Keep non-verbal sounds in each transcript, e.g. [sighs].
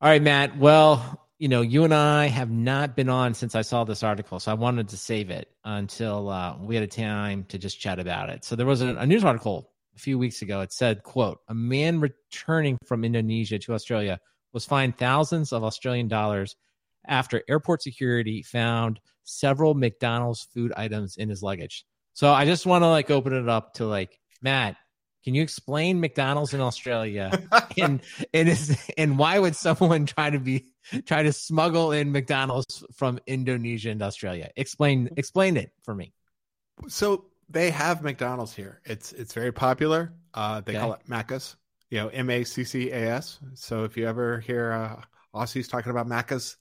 All right, Matt. Well, you know, you and I have not been on since I saw this article, so I wanted to save it until uh, we had a time to just chat about it. So there was a, a news article a few weeks ago. It said, "quote A man returning from Indonesia to Australia was fined thousands of Australian dollars after airport security found several McDonald's food items in his luggage." So I just want to like open it up to like Matt. Can you explain McDonald's in Australia [laughs] and and is and why would someone try to be try to smuggle in McDonald's from Indonesia and Australia? Explain explain it for me. So they have McDonald's here. It's it's very popular. Uh, they Okay. call it Macca's. You know, M A C C A S. So if you ever hear uh, Aussies talking about Macca's,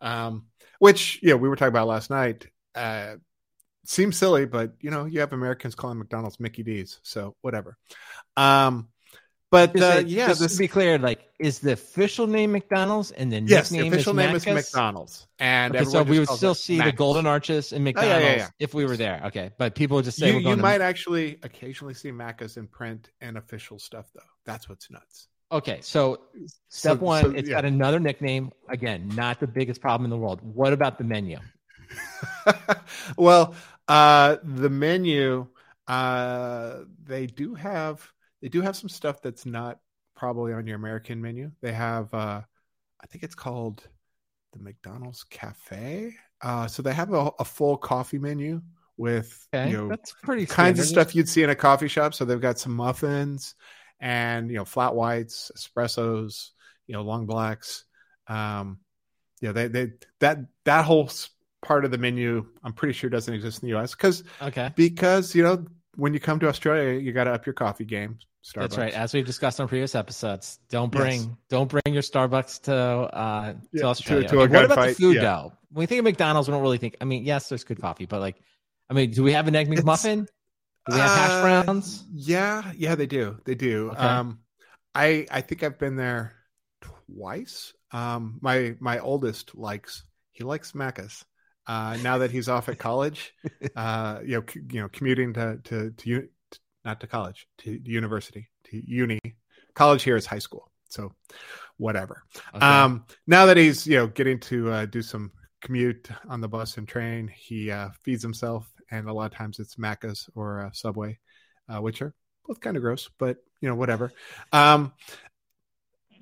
um, which you know we were talking about last night, uh, seems silly, but you know you have Americans calling McDonald's Mickey D's, so whatever. Um, but uh, like, yeah, just this to be clear, like is the official name McDonald's and the yes, the nickname official is name is Macca's? McDonald's, and Okay, so we would still it see the golden arches in yeah, McDonald's yeah, yeah. if we were there. Okay, but people would just say You, we're you to- might actually occasionally see Macca's in print and official stuff, though. That's what's nuts. Okay, so step So- one, so, it's yeah. got another nickname. Again, not the biggest problem in the world. What about the menu? [laughs] well, uh, the menu, uh, they do have they do have some stuff that's not probably on your American menu. They have, uh, I think it's called the McDonald's Cafe. Uh, so they have a, a full coffee menu with Okay, you know that's pretty kinds of stuff you'd see in a coffee shop. So they've got some muffins and you know flat whites, espressos, you know long blacks. Um, know they they that that whole part of the menu I'm pretty sure doesn't exist in the U.S. because Okay, because you know when you come to Australia you got to up your coffee game. Starbucks. that's right. As we've discussed on previous episodes, don't bring Yes. don't bring your Starbucks to uh, to Yeah, to- Australia. to Okay, what about the food yeah. though? When we think of McDonald's, we don't really think. I mean, yes, there's good coffee, but like, I mean, do we have an egg McMuffin? Do we have hash Uh, browns? Yeah, yeah, they do. They do. Okay. Um, I I think I've been there twice. Um, my my oldest likes he likes Macca's. Uh, now that he's off at college, uh, you know, c- you know, commuting to to to not to college to university to uni. College here is high school, so whatever. Okay. Um, now that he's you know getting to uh, do some commute on the bus and train, he uh, feeds himself, and a lot of times it's Macca's or uh, Subway, uh, which are both kind of gross, but you know whatever. Um,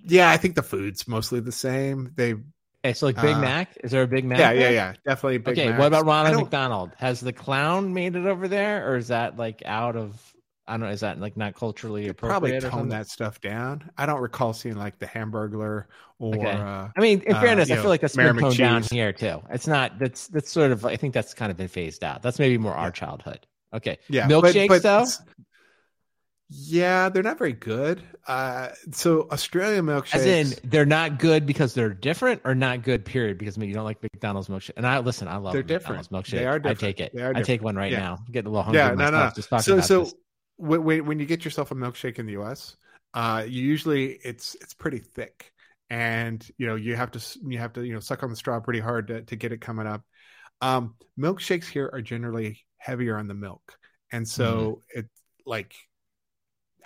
yeah, I think the food's mostly the same. They, okay, so like Big uh, Mac, is there a Big Mac? yeah, yeah, there? yeah, definitely. Big okay, Macs. what about Ronald McDonald? Has the clown made it over there, or is that like out of? I don't know. Is that like not culturally appropriate? Probably tone that stuff down. I don't recall seeing like the Hamburglar or Okay. uh, I mean, in uh, fairness, you I know, feel like that's Mary been toned down here too. It's not. That's that's sort of. I think that's kind of been phased out. That's maybe more our childhood. Okay. yeah, but- Milkshakes but though. Yeah, they're not very good. Uh, so Australian milkshakes. As in, they're not good because they're different, or not good. Period. Because you don't like McDonald's milkshake. And I listen. I love They're McDonald's different. milkshake. They are different. I take it. I take one right Yeah. now. I'm getting a little hungry. yeah, no, no. Just So, so this. when, when when you get yourself a milkshake in the U.S., uh, you usually it's it's pretty thick, and you know you have to you have to you know suck on the straw pretty hard to, to get it coming up. Um, milkshakes here are generally heavier on the milk, and so Mm-hmm. it like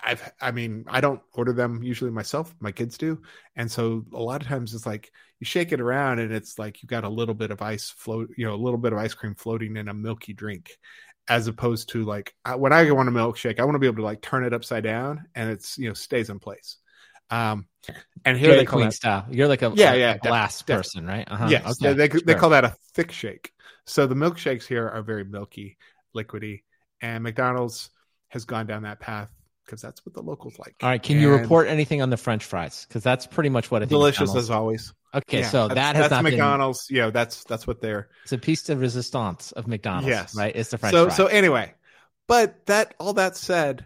I've I mean I don't order them usually myself. My kids do, and so a lot of times it's like you shake it around and it's like you got a little bit of ice float, you know, a little bit of ice cream floating in a milky drink, as opposed to like I, when I want a milkshake, I want to be able to like turn it upside down and it's you know stays in place. Um, and here they call Queen that style. You're like a Yeah, a- yeah, a glass def- person, right? Uh-huh. yes, Okay, they, they, they call that a thick shake. So the milkshakes here are very milky, liquidy, and McDonald's has gone down that path because that's what the locals like. All right. Can you report anything on the French fries? Because that's pretty much what I think. delicious McDonald's- as always? Okay, Yeah, so that's- that has that's not been. McDonald's. Yeah, that's that's what they're. It's a piece de resistance of McDonald's. Yes. right. It's the French so fry. so anyway, but that all that said,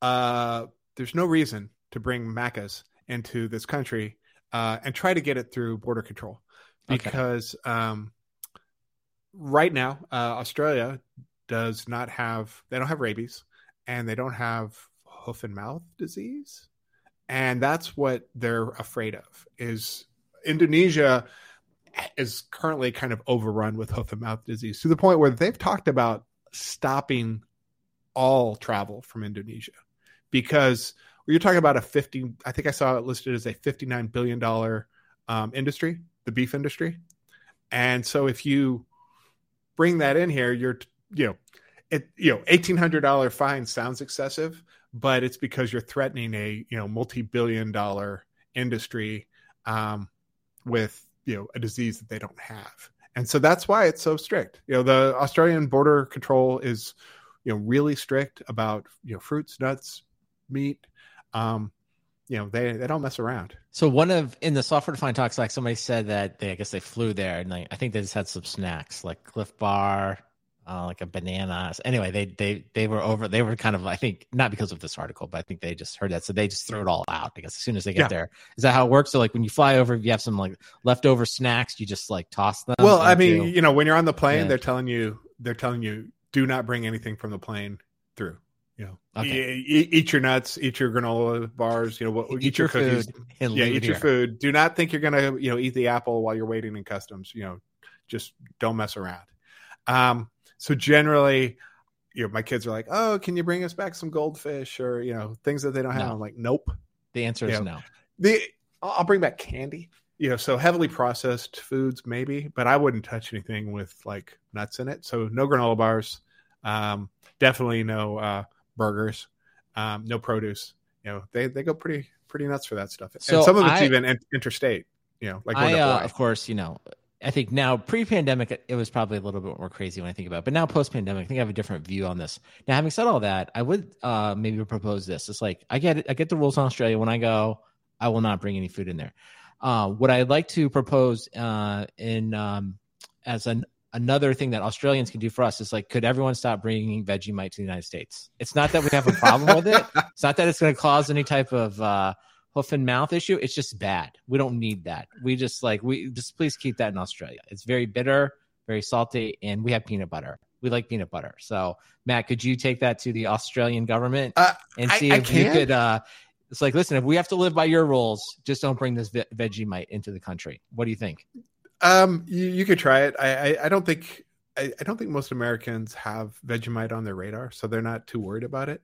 uh, there's no reason to bring Macca's into this country uh, and try to get it through border control Okay. because um, right now uh, Australia does not have they don't have rabies and they don't have hoof and mouth disease, and that's what they're afraid of is Indonesia is currently kind of overrun with hoof and mouth disease to the point where they've talked about stopping all travel from Indonesia because you're talking about a 50 I think I saw it listed as a 59 billion dollar um, industry, the beef industry. And so if you bring that in here, you're, you know, it, you know, $1,800 fine sounds excessive, but it's because you're threatening a, you know, multi-billion dollar industry um, with, you know, a disease that they don't have. And so that's why it's so strict. You know, the Australian border control is, you know, really strict about, you know, fruits, nuts, meat. Um, you know they they don't mess around. So one of in the software defined talks, like somebody said that they I guess they flew there and like I think they just had some snacks like Clif Bar, uh, like a banana. Anyway, they they they were over. They were kind of I think not because of this article, but I think they just heard that, so they just threw it all out. I guess as soon as they get yeah. there, is that how it works? So like when you fly over, if you have some like leftover snacks, you just like toss them. Well, I mean, you know, when you're on the plane, yeah. they're telling you they're telling you do not bring anything from the plane through. You know, okay. eat, eat, your nuts, eat your granola bars. You know, eat, eat your, your cookies. yeah, eat your food. Do not think you're gonna, you know, eat the apple while you're waiting in customs. You know, just don't mess around. Um, so generally, you know, my kids are like, "Oh, can you bring us back some goldfish or you know things that they don't have?" No. I'm like, "Nope." The answer is know, no. The I'll bring back candy. You know, so heavily processed foods maybe, but I wouldn't touch anything with like nuts in it. So no granola bars. Um, definitely no uh, burgers, um, no produce. You know, they they go pretty pretty nuts for that stuff. So and some of it's I, even interstate. You know, like I, uh, of course, you know, I think now pre-pandemic it was probably a little bit more crazy when I think about it. But now post-pandemic, I think I have a different view on this. Now, having said all that, I would uh, maybe propose this. It's like I get it, I get the rules in Australia. When I go, I will not bring any food in there. Uh, what I'd like to propose uh, in um, as an another thing that Australians can do for us is like, could everyone stop bringing Vegemite to the United States? It's not that we have a problem with it. [laughs] It's not that it's going to cause any type of uh, hoof and mouth issue. It's just bad. We don't need that. We just like we just please keep that in Australia. It's very bitter, very salty, and we have peanut butter. We like peanut butter. So Matt, could you take that to the Australian government uh, and see I, if I you could? Uh, it's like, listen, if we have to live by your rules, just don't bring this ve- Vegemite into the country. What do you think? Um, you, you could try it. I, I, I don't think I, I, don't think most Americans have Vegemite on their radar, so they're not too worried about it.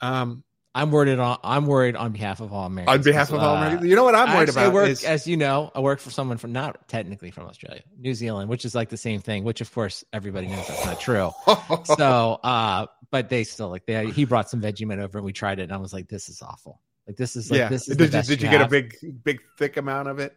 Um, I'm worried on I'm worried on behalf of all Americans. On behalf of all Americans, you know what I'm worried about? I work, is... as you know, I work for someone from not technically from Australia, New Zealand, which is like the same thing. Which of course everybody knows that's not true. [laughs] so, uh, but they still like they he brought some Vegemite over and we tried it, and I was like, this is awful. Like this is like yeah. this is did, you, did you, you get a big big thick amount of it?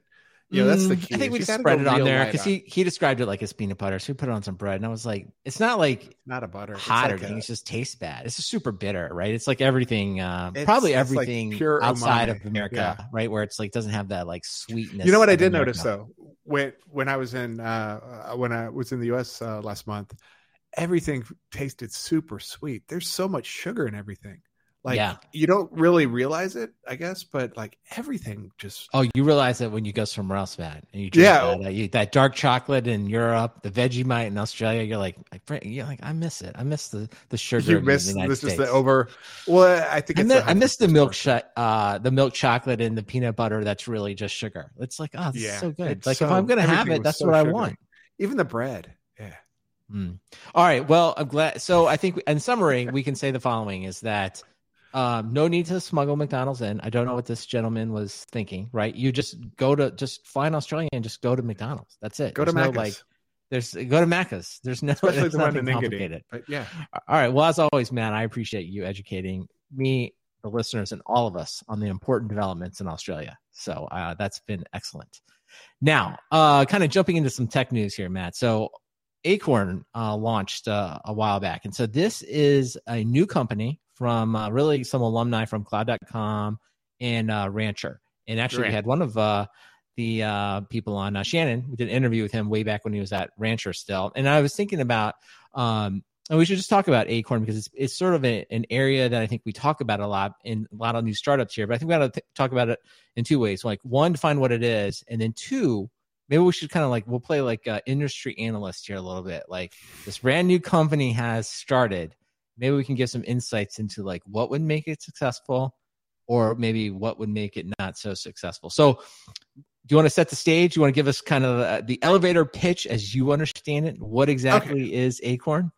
Yeah, that's the key. I think we just spread it on there because he he described it like as peanut butter. So we put it on some bread, and I was like, it's not like it's not a butter, hot or anything. It just tastes bad. It's just super bitter, right? It's like everything, uh, it's, probably everything like outside umami. of America, yeah. right? Where it's like doesn't have that like sweetness. You know what I did America. notice though when when I was in uh, when I was in the U.S. Uh, last month, everything tasted super sweet. There's so much sugar in everything. Like yeah. you don't really realize it, I guess, but like everything just Oh, you realize it when you go somewhere else, man. And you drink yeah. that, that dark chocolate in Europe, the Vegemite in Australia, you're like, you're like, I miss it. I miss the the sugar. You miss this is the over well, I think I miss, the, I miss the milk sh- uh the milk chocolate and the peanut butter that's really just sugar. It's like, oh, this yeah. so good. Like so, if I'm gonna have it, that's so what sugary. I want. Even the bread. Yeah. Mm. All right. Well, I'm glad. So I think, in summary, we can say the following: is that um, no need to smuggle McDonald's in. I don't know what this gentleman was thinking. Right? You just go to just fly in Australia and just go to McDonald's. That's it. Go there's to Macca's. No, like, there's go to Macca's. There's no. Especially the one in complicated. But yeah. All right. Well, as always, man, I appreciate you educating me, the listeners, and all of us on the important developments in Australia. So uh, that's been excellent. Now, uh, kind of jumping into some tech news here, Matt. So Acorn uh, launched uh, a while back. And so this is a new company from uh, really some alumni from cloud.com and uh, Rancher. And actually, we had one of uh, the uh, people on uh, Shannon. We did an interview with him way back when he was at Rancher still. And I was thinking about, um, and we should just talk about Acorn because it's, it's sort of a, an area that I think we talk about a lot in a lot of new startups here. But I think we got to talk about it in two ways. Like, one, define what it is. And then two, maybe we should kind of like, we'll play like uh, industry analyst here a little bit. Like, this brand new company has started maybe we can give some insights into like what would make it successful or maybe what would make it not so successful. So, do you want to set the stage? You want to give us kind of uh, the elevator pitch as you understand it? What exactly okay. is Acorn?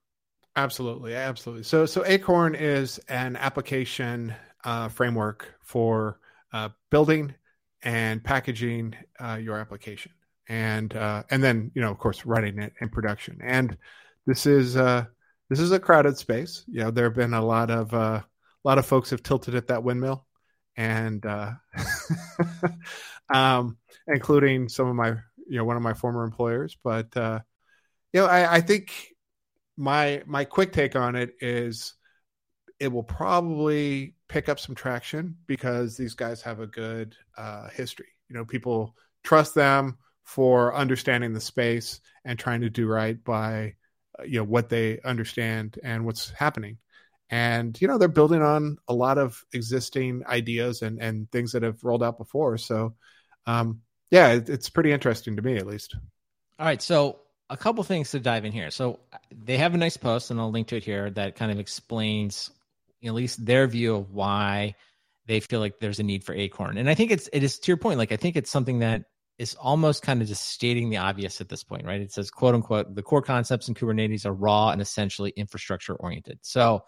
Absolutely, absolutely. So, so Acorn is an application uh, framework for uh, building and packaging uh, your application, and uh, and then you know of course running it in production. And this is uh, this is a crowded space. You know there have been a lot of uh, a lot of folks have tilted at that windmill, and uh, [laughs] um, including some of my you know one of my former employers. But uh, you know I, I think my my quick take on it is it will probably pick up some traction because these guys have a good uh, history. You know, people trust them for understanding the space and trying to do right by you know what they understand and what's happening. And you know, they're building on a lot of existing ideas and and things that have rolled out before. So, um, yeah, it, it's pretty interesting to me, at least. All right, so a couple things to dive in here. So they have a nice post, and I'll link to it here that kind of explains at least their view of why they feel like there's a need for Acorn. And I think it's it is to your point. Like I think it's something that is almost kind of just stating the obvious at this point, right? It says quote unquote the core concepts in Kubernetes are raw and essentially infrastructure oriented. So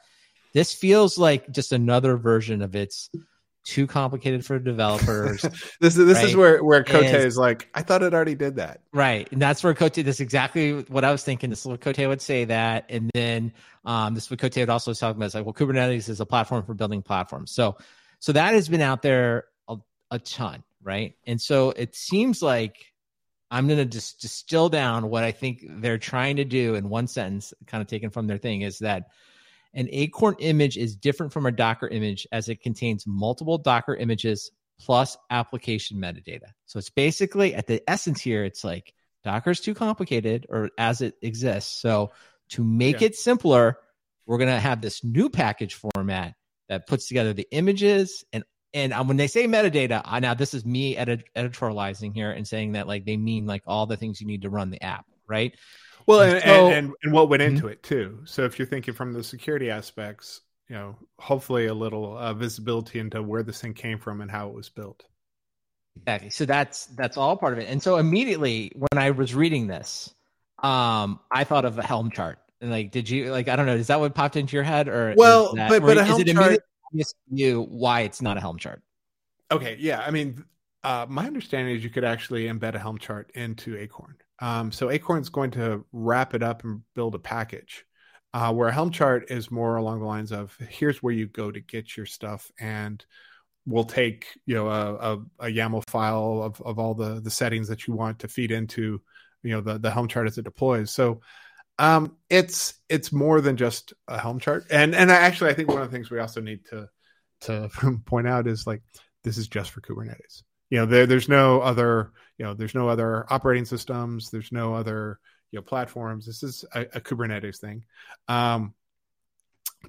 this feels like just another version of its too complicated for developers. [laughs] this is this right? is where where Cote and, is like, I thought it already did that. Right, and that's where Cote. That's exactly what I was thinking. This is what Cote would say that, and then um, this is what Cote would also talk about. It's like, well, Kubernetes is a platform for building platforms. So, so that has been out there a, a ton, right? And so it seems like I'm going to just distill down what I think they're trying to do in one sentence, kind of taken from their thing, is that an Acorn image is different from a Docker image as it contains multiple Docker images plus application metadata. So it's basically at the essence here, it's like Docker is too complicated or as it exists. So to make yeah. it simpler, we're going to have this new package format that puts together the images and and when they say metadata, I, now this is me edit- editorializing here and saying that like they mean like all the things you need to run the app, right? Well, and, so, and, and, and, what went into mm-hmm. it too. So if you're thinking from the security aspects, you know, hopefully a little uh, visibility into where this thing came from and how it was built. Exactly. So that's that's all part of it. And so immediately when I was reading this, um, I thought of a Helm chart. And like, did you like? I don't know. Is that what popped into your head, or well, that, but but a Helm chart. You why it's not a Helm chart? Okay, yeah. I mean, uh, my understanding is you could actually embed a Helm chart into Acorn. Um, so Acorn's going to wrap it up and build a package. Uh, where a Helm chart is more along the lines of here's where you go to get your stuff, and we'll take you know a, a, a YAML file of, of all the the settings that you want to feed into you know the the Helm chart as it deploys. So um, it's it's more than just a Helm chart, and and actually I think one of the things we also need to to [laughs] point out is like this is just for Kubernetes. You know there, there's no other you know there's no other operating systems. There's no other you know platforms. This is a, a kubernetes thing. Um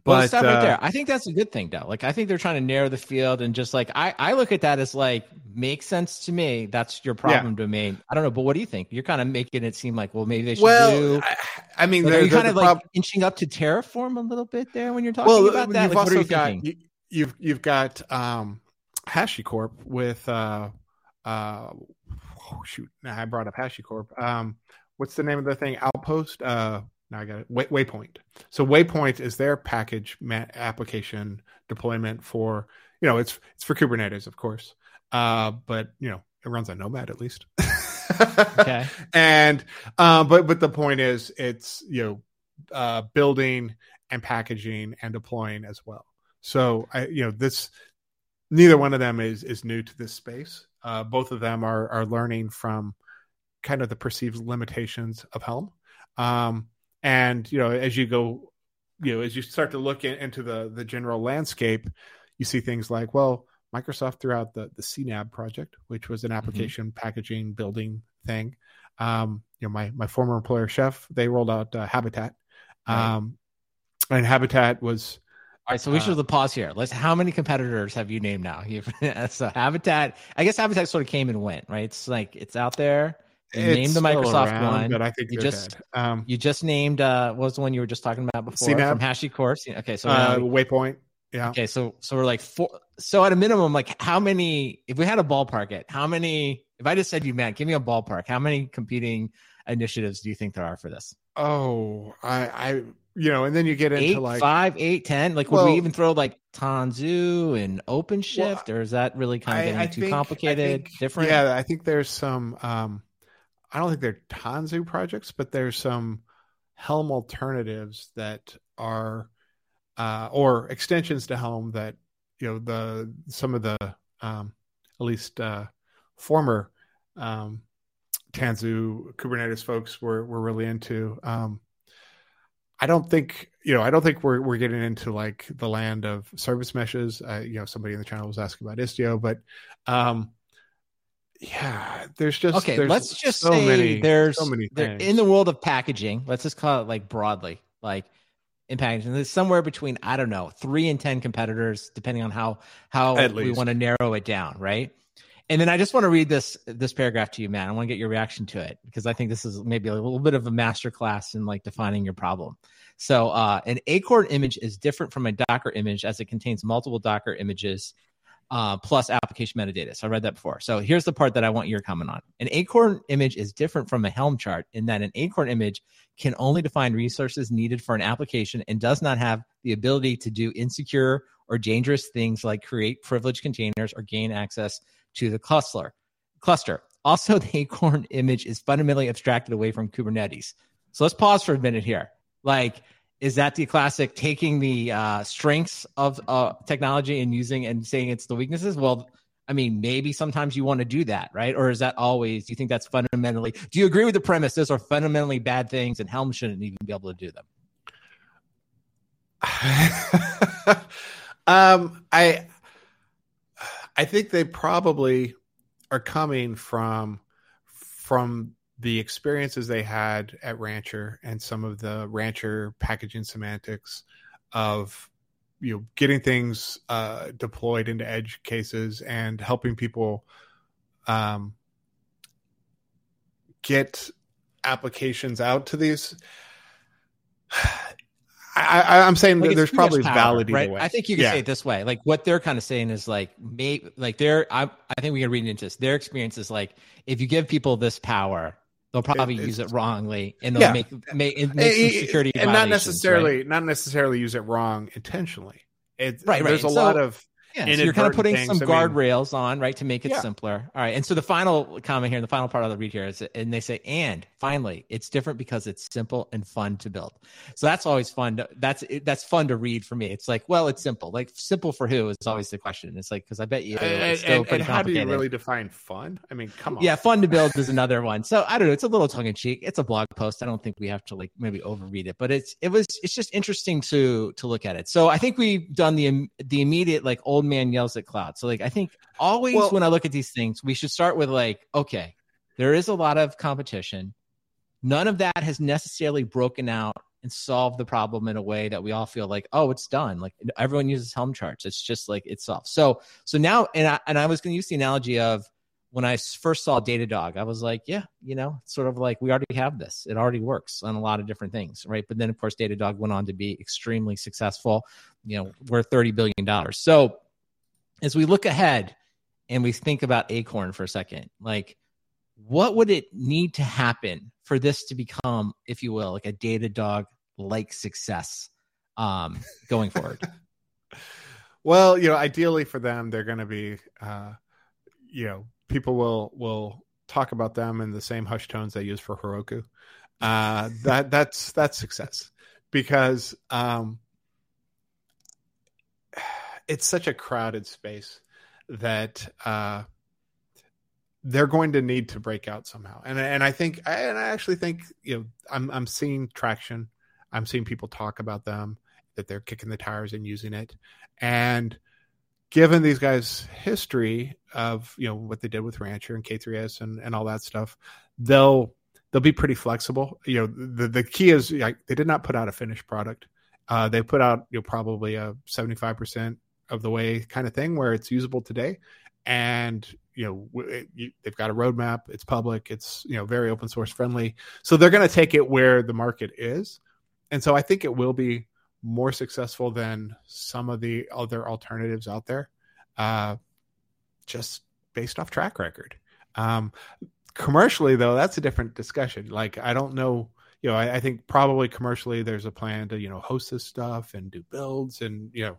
but well, stop right uh, there. I think that's a good thing, though. Like, I think they're trying to narrow the field and just like I, I look at that as like makes sense to me. That's your problem yeah. domain. I don't know, but what do you think? You're kind of making it seem like, well, maybe they should well, do. I, I mean, are you kind of prob- like inching up to Terraform a little bit there when you're talking well, about that? You've like, also you got you, you've you've got um HashiCorp with uh uh oh, shoot I brought up HashiCorp. Um what's the name of the thing? Outpost? Uh now I got it. Way, Waypoint. So Waypoint is their package application deployment for you know it's it's for Kubernetes of course. Uh but you know it runs on Nomad at least. [laughs] okay. And um but but the point is it's you know uh building and packaging and deploying as well. So I you know this neither one of them is is new to this space. Uh, both of them are are learning from kind of the perceived limitations of Helm. Um, and you know, as you go, you know, as you start to look in, into the the general landscape, you see things like, well, Microsoft threw out the the CNAB project, which was an mm-hmm. application mm-hmm. packaging building thing. Um, you know, my my former employer, Chef, they rolled out uh, Habitat, right. um, and Habitat was all right, so we uh, should pause here. Let's. How many competitors have you named now? [laughs] You've, so Habitat. I guess Habitat sort of came and went, right? It's like it's out there. You named the Microsoft around, one, but I think you just um, you just named uh, what was the one you were just talking about before CNAB. from HashiCorp. Okay, so uh, Waypoint. Yeah. Okay, so so we're like four. So at a minimum, like how many? If we had a ballpark it, how many? If I just said you, Matt, give me a ballpark. How many competing initiatives do you think there are for this? Oh, I, I, you know, and then you get into eight, like five, eight, ten. Like, would we even throw like Tanzu and OpenShift, or is that really kind of I- getting I too think- complicated? think- different? Yeah, I think there's some. um I don't think they're Tanzu projects, but there's some Helm alternatives that are, uh, or extensions to Helm that you know the some of the um, at least uh, former um, Tanzu Kubernetes folks were were really into. Um, I don't think you know. I don't think we're we're getting into like the land of service meshes. Uh, you know, somebody in the channel was asking about Istio, but um, yeah, there's just Okay, there's let's just so say many, there's so many there, things. in the world of packaging. Let's just call it like broadly, like in packaging. There's somewhere between I don't know three and ten competitors, depending on how how At we least. want to narrow it down, right? And then I just want to read this this paragraph to you, man. I want to get your reaction to it because I think this is maybe a little bit of a master class in like defining your problem. So, uh, an Acorn image is different from a Docker image as it contains multiple Docker images uh, plus application metadata. So I read that before. So here's the part that I want your comment on. An Acorn image is different from a Helm chart in that an Acorn image can only define resources needed for an application and does not have the ability to do insecure or dangerous things like create privileged containers or gain access to the cluster. Cluster. Also, [laughs] the Acorn image is fundamentally abstracted away from Kubernetes. So let's pause for a minute here. Like, is that the classic taking the uh, strengths of uh, technology and using and saying it's the weaknesses? Well, I mean, maybe sometimes you want to do that, right? Or is that always? Do you think that's fundamentally? Do you agree with the premise? Those are fundamentally bad things, and Helm shouldn't even be able to do them. [laughs] um, I I think they probably are coming from from the experiences they had at Rancher and some of the Rancher packaging semantics of you know getting things uh, deployed into edge cases and helping people um, get applications out to these. [sighs] I, I'm saying Like, there's probably power, valid right? way. I think you can Yeah. say it this way. Like what they're kind of saying is like, may like they're. I, I think we can read into this. Their experience is like, if you give people this power, they'll probably It- use it wrongly, and they'll Yeah. make make it makes some Eh, security and not necessarily right? not necessarily use it wrong intentionally. It, Right, There's a So- lot of Yeah, so you're kind of putting things. some I mean- guardrails on, right, to make it Yeah. simpler. All right. And so the final comment here, the final part I'll read here is, and they say, and finally, it's different because it's simple and fun to build. So that's always fun. To, that's that's fun to read for me. It's like, well, it's simple. Like simple for who is always the question. It's like because I bet you and, it's still and, pretty and how do you really define fun? I mean, come on. Yeah, fun to build is another one. So I don't know. It's a little tongue in cheek. It's a blog post. I don't think we have to like maybe overread it, but it's it was it's just interesting to to look at it. So I think we've done the the immediate like old man yells at cloud. So like I think always Well- when I look at these things, we should start with like okay, there is a lot of competition. None of that has necessarily broken out and solved the problem in a way that we all feel like oh it's done. Like everyone uses Helm charts. It's just like it's solved. So so now and I and I was going to use the analogy of when I first saw Datadog, I was like, yeah, you know, it's sort of like we already have this. It already works on a lot of different things, right? But then, of course, Datadog went on to be extremely successful. You know, we're thirty billion dollars. So, as we look ahead and we think about Acorn for a second, like, what would it need to happen for this to become, if you will, like a Datadog like success um, going forward? [laughs] Well, you know, ideally for them, they're going to be, uh, you know, people will will talk about them in the same hush tones they use for Heroku. Uh, that that's that's success because um, it's such a crowded space that uh, they're going to need to break out somehow. And and I think and I actually think you know I'm I'm seeing traction. I'm seeing people talk about them that they're kicking the tires and using it. And given these guys' history of you know what they did with Rancher and K3S and, and all that stuff, they'll they'll be pretty flexible. You know, the the key is like they did not put out a finished product. Uh, they put out you know probably a seventy five percent of the way kind of thing where it's usable today, and you know it, you, they've got a roadmap. It's public. It's you know very open source friendly. So they're going to take it where the market is, and so I think it will be more successful than some of the other alternatives out there, uh, just based off track record. Um, commercially, though, that's a different discussion. Like, I don't know, you know, I, I, think probably commercially there's a plan to you know host this stuff and do builds and you know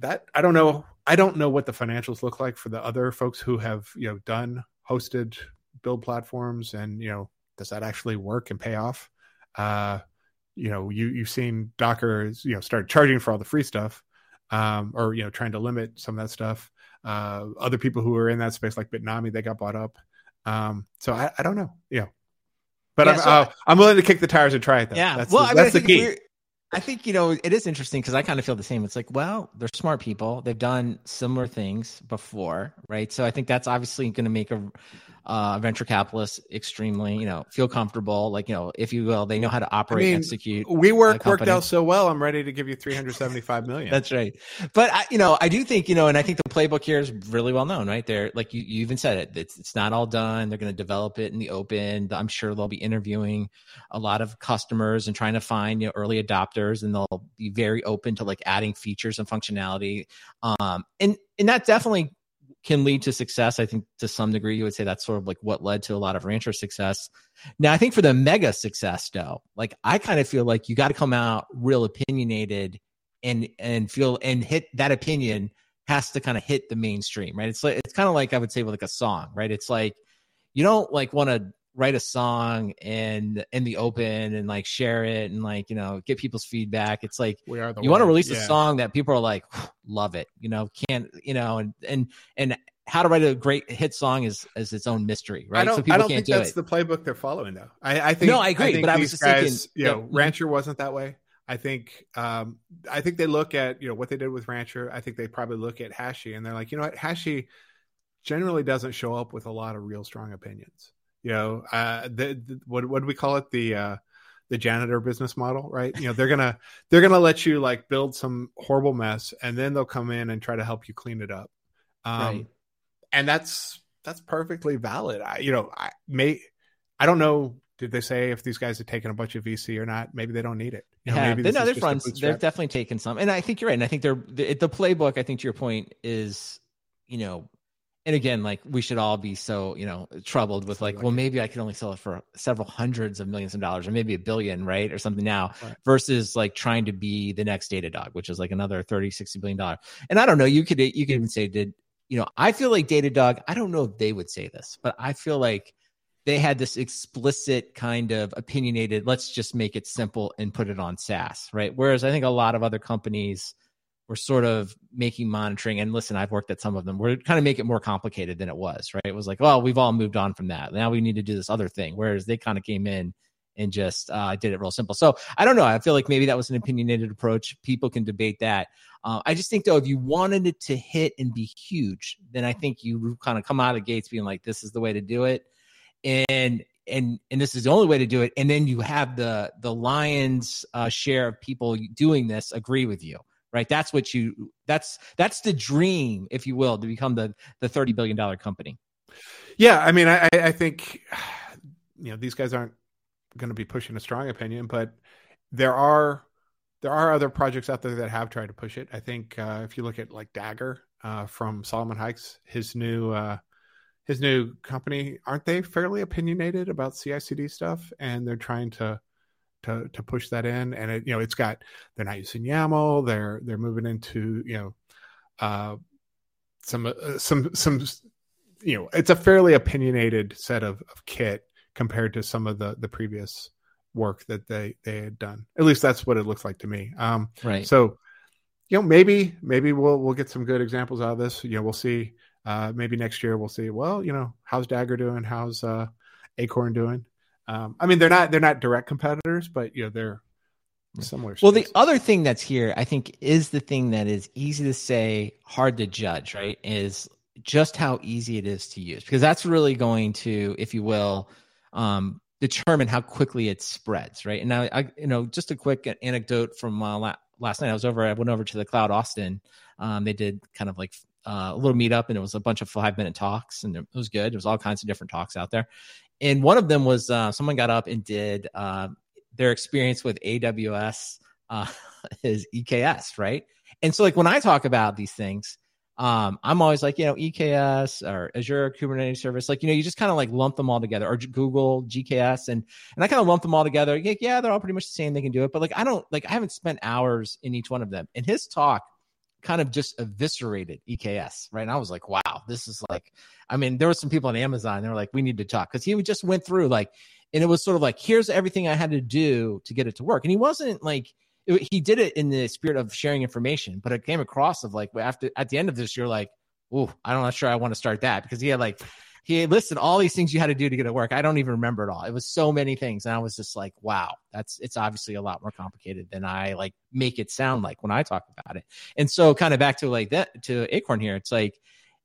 that I don't know. I don't know what the financials look like for the other folks who have you know done hosted build platforms and you know does that actually work and pay off? Uh, you know, you you've seen Docker you know start charging for all the free stuff, um, or you know trying to limit some of that stuff. Uh, other people who are in that space like Bitnami, they got bought up. Um, so I, I don't know. Yeah. But yeah, I'm, so, uh, I'm willing to kick the tires and try it. Though. Yeah. That's well, the, I mean, that's the key. I think you know it is interesting because I kind of feel the same. It's like, well, they're smart people. They've done similar things before, right? So I think that's obviously going to make a uh, venture capitalist extremely, you know, feel comfortable. Like, you know, if you will, they know how to operate, I mean, execute. WeWork worked out so well. I'm ready to give you 375 million. That's right. But I, you know, I do think, you know, and I think the playbook here is really well known, right? They're like you, you even said it. It's, it's not all done. They're going to develop it in the open. I'm sure they'll be interviewing a lot of customers and trying to find you know early adopters, and they'll be very open to like adding features and functionality. Um, and and that definitely can lead to success. I think to some degree, you would say that's sort of like what led to a lot of rancher success. Now, I think for the mega success, though, like I kind of feel like you got to come out real opinionated and and feel and hit that opinion has to kind of hit the mainstream, right? It's like it's kind of like I would say with like a song, right? It's like you don't like want to write a song and in the open and like share it and like you know get people's feedback. It's like we are you want to release yeah. a song that people are like love it you know can't you know and and and how to write a great hit song is is its own mystery right? I don't, so people I don't can't think do that's it. the playbook they're following though. I, I think no i agree I but i was just guys, thinking you know rancher wasn't that way. I think um, I think they look at you know what they did with Rancher. I think they probably look at Hashi and they're like, you know what, Hashi generally doesn't show up with a lot of real strong opinions you know uh the, the, what what do we call it the uh the janitor business model right you know they're gonna they're gonna let you like build some horrible mess and then they'll come in and try to help you clean it up um right. and that's that's perfectly valid i you know i may i don't know did they say if these guys have taken a bunch of VC or not? Maybe they don't need it. You know, yeah, maybe they, no, they've run. They've definitely taken some, and I think you're right. And I think they're the, the playbook. I think to your point is, you know, and again, like we should all be so you know troubled with like, well, maybe I could only sell it for several hundreds of millions of dollars, or maybe a billion, right, or something now, right. versus like trying to be the next Datadog, which is like another 30, 60 billion dollar. And I don't know, you could you could even say, did you know? I feel like Datadog. I don't know if they would say this, but I feel like they had this explicit kind of opinionated. Let's just make it simple and put it on SaaS, right? Whereas I think a lot of other companies we're sort of making monitoring and listen i've worked at some of them we're kind of make it more complicated than it was right? It was like well we've all moved on from that. Now we need to do this other thing. Whereas they kind of came in and just uh, did it real simple. So i don't know i feel like maybe that was an opinionated approach. People can debate that. Uh, i just think though if you wanted it to hit and be huge then i think you kind of come out of gates being like this is the way to do it. And and and this is the only way to do it. And then you have the the lions uh, share of people doing this agree with you right? That's what you that's that's the dream, if you will, to become the the thirty billion dollar company. Yeah, I mean, I I think [sighs] you know these guys aren't going to be pushing a strong opinion, but there are there are other projects out there that have tried to push it. I think uh, if you look at like Dagger uh, from Solomon Hykes, his new uh, his new company, aren't they fairly opinionated about CI/CD stuff? And they're trying to to to push that in and it you know it's got they're not using YAML they're they're moving into you know uh some uh, some some you know it's a fairly opinionated set of, of kit compared to some of the the previous work that they they had done. At least that's what it looks like to me. Um right. so you know maybe maybe we'll we'll get some good examples out of this. You know we'll see uh maybe next year we'll see well you know how's dagger doing? How's uh acorn doing um, I mean, they're not they're not direct competitors, but you know they're similar. Well, the other thing that's here, I think, is the thing that is easy to say, hard to judge. Right? Is just how easy it is to use because that's really going to, if you will, um, determine how quickly it spreads. Right? And now, I, you know, just a quick anecdote from uh, last night. I was over. I went over to the Cloud Austin. Um, they did kind of like uh, a little meetup and it was a bunch of five minute talks and it was good. There was all kinds of different talks out there and one of them was uh, someone got up and did uh, their experience with AWS uh, [laughs] is EKS, right? And so, like when I talk about these things, Um, I'm always like, you know, EKS or Azure Kubernetes Service, like, you know, you just kind of like lump them all together or Google GKS. And, and I kind of lump them all together. Yeah, yeah, they're all pretty much the same. They can do it. But like, I don't like, I haven't spent hours in each one of them. And his talk kind of just eviscerated EKS, right? And I was like, wow, this is like, I mean, there were some people on Amazon, they were like, we need to talk because he just went through like, and it was sort of like, here's everything I had to do to get it to work. And he wasn't like, it, he did it in the spirit of sharing information, but it came across of like after at the end of this, you're like, oh, I'm not sure I want to start that because he had like he listed all these things you had to do to get it work. I don't even remember it all. It was so many things, and I was just like, wow, that's it's obviously a lot more complicated than I like make it sound like when I talk about it. And so, kind of back to like that to Acorn here, it's like,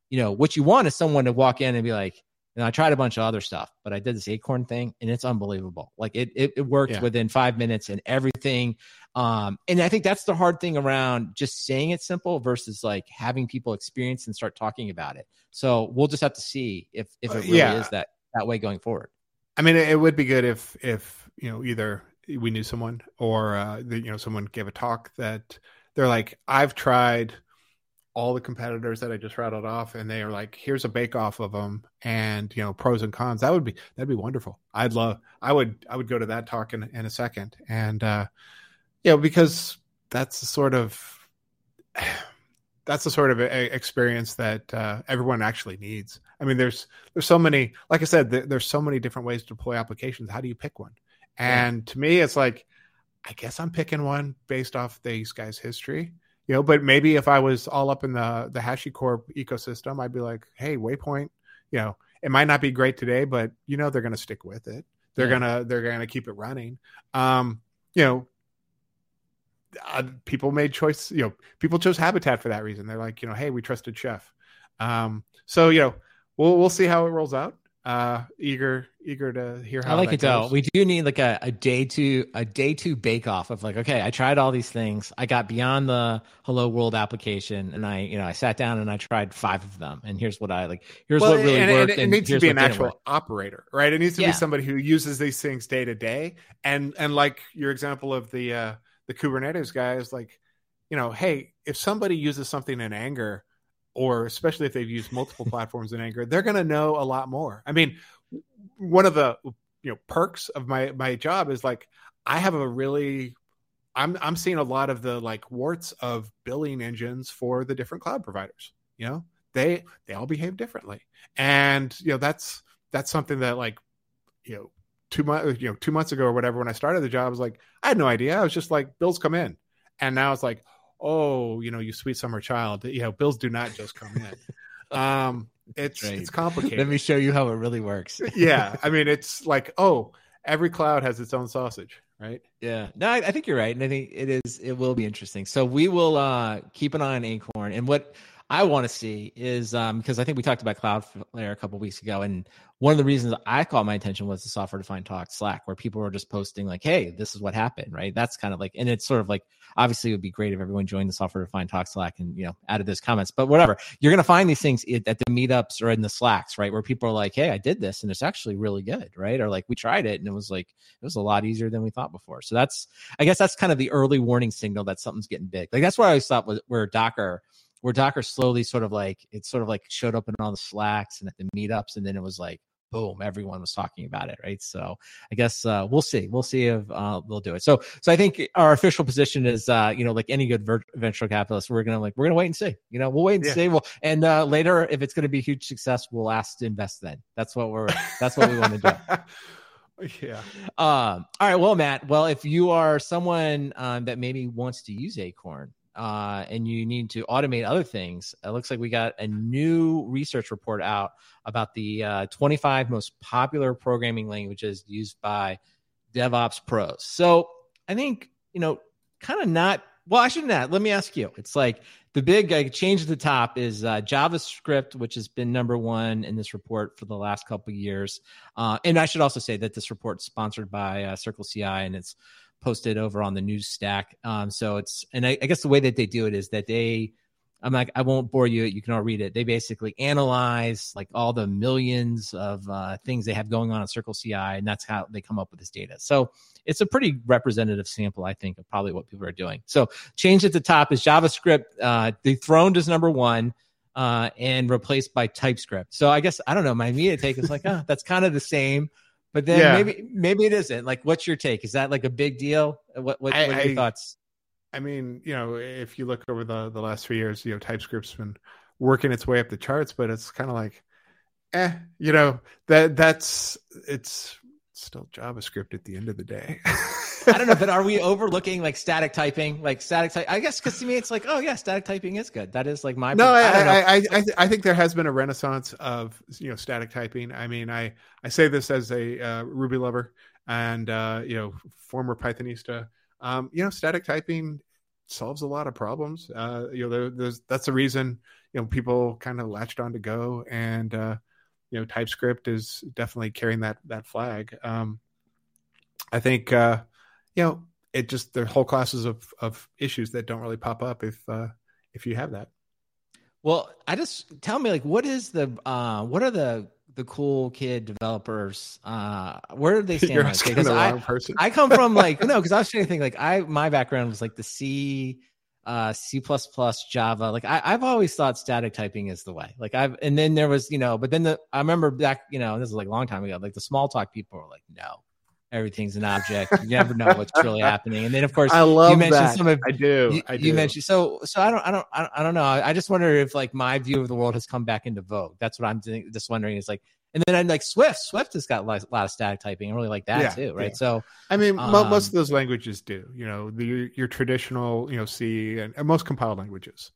you know, what you want is someone to walk in and be like, and I tried a bunch of other stuff, but I did this acorn thing and it's unbelievable. Like it it, it worked yeah. within five minutes and everything. Um, and I think that's the hard thing around just saying it simple versus like having people experience and start talking about it. So we'll just have to see if if it really yeah. is that that way going forward. I mean, it would be good if if you know either we knew someone or uh, the, you know someone gave a talk that they're like, I've tried all the competitors that I just rattled off, and they are like, "Here's a bake off of them, and you know pros and cons." That would be that'd be wonderful. I'd love. I would I would go to that talk in in a second, and uh, you know because that's the sort of [sighs] that's the sort of experience that uh, everyone actually needs. I mean, there's there's so many. Like I said, there's so many different ways to deploy applications. How do you pick one? And yeah. to me, it's like, I guess I'm picking one based off these guys' history you know but maybe if i was all up in the the hashicorp ecosystem i'd be like hey waypoint you know it might not be great today but you know they're going to stick with it they're yeah. gonna they're gonna keep it running um you know uh, people made choice you know people chose habitat for that reason they're like you know hey we trusted chef um so you know we'll we'll see how it rolls out uh eager eager to hear how I like it goes. though. We do need like a, a day two a day two bake off of like, okay, I tried all these things. I got beyond the hello world application and I, you know, I sat down and I tried five of them. And here's what I like here's well, what really and, worked. And, and it needs to be an actual operator, right? It needs to yeah. be somebody who uses these things day to day. And and like your example of the uh the Kubernetes guys, like, you know, hey, if somebody uses something in anger or especially if they've used multiple [laughs] platforms in anger, they're going to know a lot more. I mean, one of the you know perks of my my job is like I have a really I'm I'm seeing a lot of the like warts of billing engines for the different cloud providers. You know, they they all behave differently, and you know that's that's something that like you know two months you know two months ago or whatever when I started the job I was like I had no idea. I was just like bills come in, and now it's like oh, you know, you sweet summer child. You know, bills do not just come in. [laughs] um, it's it's complicated. Let me show you how it really works. [laughs] yeah, [laughs] I mean, it's like oh, every cloud has its own sausage, right? Yeah, no, I, I, think you're right, and I think it is. It will be interesting. So we will uh, keep an eye on Acorn, and what I want to see is um, because I think we talked about Cloudflare a couple weeks ago, and one of the reasons I caught my attention was the software defined talk Slack, where people were just posting like, "Hey, this is what happened," right? That's kind of like, and it's sort of like, obviously, it would be great if everyone joined the software defined talk Slack and you know added those comments, but whatever. You're gonna find these things at the meetups or in the Slacks, right, where people are like, "Hey, I did this, and it's actually really good," right? Or like, we tried it, and it was like it was a lot easier than we thought before. So that's, I guess, that's kind of the early warning signal that something's getting big. Like that's what I always thought was where Docker where Docker slowly sort of like it sort of like showed up in all the slacks and at the meetups, and then it was like boom, everyone was talking about it, right? So I guess uh, we'll see. We'll see if uh, they'll do it. So so I think our official position is, uh, you know, like any good vir- venture capitalist, we're gonna like we're gonna wait and see. You know, we'll wait and yeah. see. We'll and uh, later, if it's gonna be a huge success, we'll ask to invest. Then that's what we're that's what we want to do. [laughs] yeah. Um, all right. Well, Matt. Well, if you are someone um, that maybe wants to use Acorn, uh, and you need to automate other things, it looks like we got a new research report out about the uh, 25 most popular programming languages used by DevOps pros. So I think, you know, kind of not, well, I shouldn't add. Let me ask you. It's like the big change at the top is uh, JavaScript, which has been number one in this report for the last couple years. Uh, and I should also say that this report is sponsored by uh, Circle CI and it's posted over on the New Stack. Um, so it's and I, I, guess the way that they do it is that they I'm like I won't bore you. You can all read it. They basically analyze like all the millions of uh, things they have going on at Circle CI, and that's how they come up with this data. So it's a pretty representative sample, I think, of probably what people are doing. So change at the top is JavaScript uh, dethroned as number one. uh, and replaced by TypeScript. So I guess I don't know. My immediate take is like, [laughs] oh, that's kind of the same. But then Yeah. maybe maybe it isn't. Like, what's your take? Is that like a big deal? What what, I- what are your I- thoughts? I mean, you know, if you look over the the last three years, you know, TypeScript's been working its way up the charts, but it's kind of like, eh, you know, that that's it's still JavaScript at the end of the day. I don't know, but are we [laughs] overlooking like static typing? Like static type? I guess because to me it's like, oh yeah, static typing is good. That is like my no, I. I, I, I, th- I think there has been a renaissance of you know static typing. I mean, I I say this as a uh, Ruby lover and uh, you know former Pythonista. Um, you know, static typing solves a lot of problems. Uh, you know, there, there's that's the reason you know people kind of latched on to Go, and uh, you know TypeScript is definitely carrying that that flag. Um, I think uh, you know it just there are whole classes of of issues that don't really pop up if uh, if you have that. Well, I just tell me like what is the uh what are the the cool kid developers uh where do they [laughs] stand You're asking Because the I person. I come from like [laughs] no, because I was trying to think like I my background was like the C uh C plus plus Java. Like I, I've always thought static typing is the way. Like I've and then there was, you know, but then the I remember back, you know, this is like a long time ago, like the small talk people were like, no, everything's an object. You never know what's really [laughs] happening. And then of course I love you mentioned that. some of I do. you, I do. you mentioned so so I don't I don't I don't, I don't know. I, just wonder if like my view of the world has come back into vogue. That's what I'm think- just wondering. Is like, and then I'm like Swift. Swift has got a lot, of static typing. I really like that Yeah, too. Right. yeah. So I mean, mo- most um, of those languages do. You know, the your, traditional, you know, C and, and most compiled languages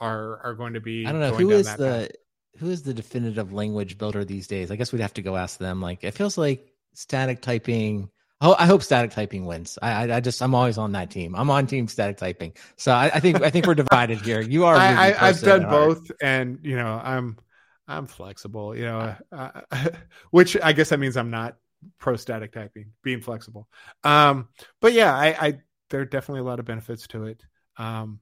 are are going to be. I don't know going who is the path. who is the definitive language builder these days. I guess we'd have to go ask them. Like it feels like static typing. Oh, I hope static typing wins. I, I, I just, I'm always on that team. I'm on team static typing. So I, I think, I think we're divided here. You are. I, I, I've done both, and you know, I'm I'm flexible. You know, uh, [laughs] which I guess that means I'm not pro static typing, being flexible. Um, but yeah, I, I there are definitely a lot of benefits to it. Um,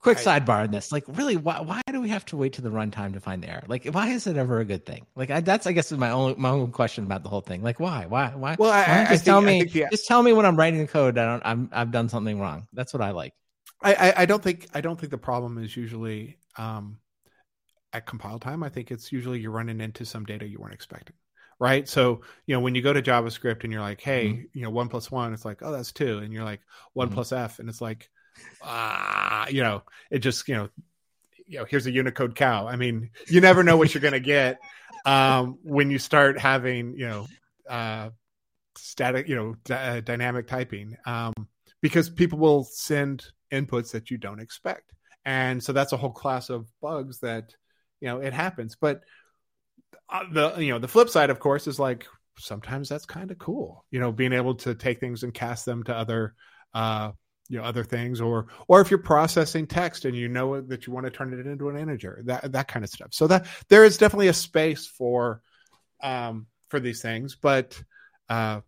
Quick I- sidebar on this. Like, really, why, why do we have to wait to the runtime to find the error? Like, why is it ever a good thing? Like, I, that's, I guess, is my only, my own question about the whole thing. Like, why, why, why? well, I, why I, just think, tell me, think the just tell me when I'm writing the code. I don't, I'm, I've done something wrong. That's what I like. I, I, I don't think I don't think the problem is usually um, at compile time. I think it's usually you're running into some data you weren't expecting, right? So you know when you go to JavaScript and you're like, hey, you know, one plus one, it's like, oh, that's two, and you're like one Mhm. plus f, and it's like, ah, you know, it just you know, you know, here's a Unicode cow. I mean, you never know what you're gonna get [laughs] um, when you start having you know. Uh, static you know d- uh, dynamic typing um, because people will send inputs that you don't expect and so that's a whole class of bugs that you know it happens but uh, the you know the flip side of course is like sometimes that's kind of cool you know being able to take things and cast them to other uh you know other things or or if you're processing text and you know that you want to turn it into an integer that that kind of stuff so that there is definitely a space for um for these things but uh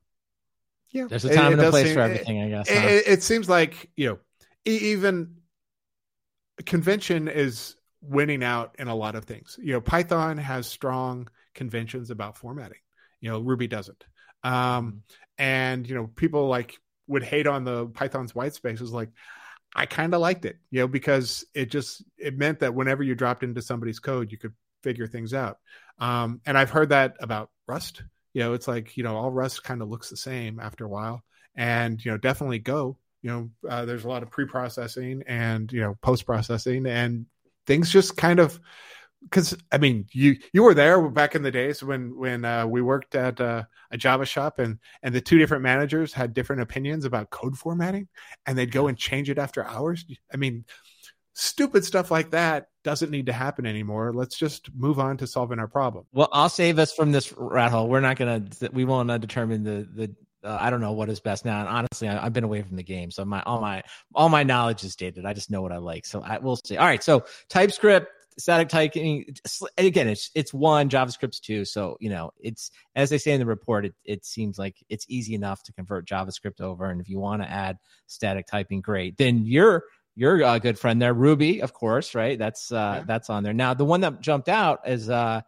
yeah There's a time it and a place seem- for it- everything, I guess. it, huh? it, it seems like you know even convention is winning out in a lot of things. You know python has strong conventions about formatting. You know ruby doesn't. Um and you know people like would hate on the python's white spaces like i kind of liked it you know because it just it meant that whenever you dropped into somebody's code you could figure things out. Um and i've heard that about rust. You know it's like you know all rust kind of looks the same after a while. And you know definitely go you know uh, there's a lot of pre-processing and you know post-processing and things just kind of because i mean you you were there back in the days when when uh, we worked at uh, a java shop and and the two different managers had different opinions about code formatting and they'd go and change it after hours i mean stupid stuff like that doesn't need to happen anymore let's just move on to solving our problem Well, I'll save us from this rat hole. We're not gonna. We won't uh, determine the the. Uh, I don't know what is best now. And honestly, I, I've been away from the game, so my all my all my knowledge is dated. I just know what I like. So I will see. All right. So TypeScript, static typing. Again, it's it's one. JavaScript's two. So you know, it's as they say in the report. It it seems like it's easy enough to convert JavaScript over. And if you want to add static typing, great. Then you're your uh, good friend there, Ruby, of course, right? That's uh, Yeah. that's on there. Now, the one that jumped out is uh,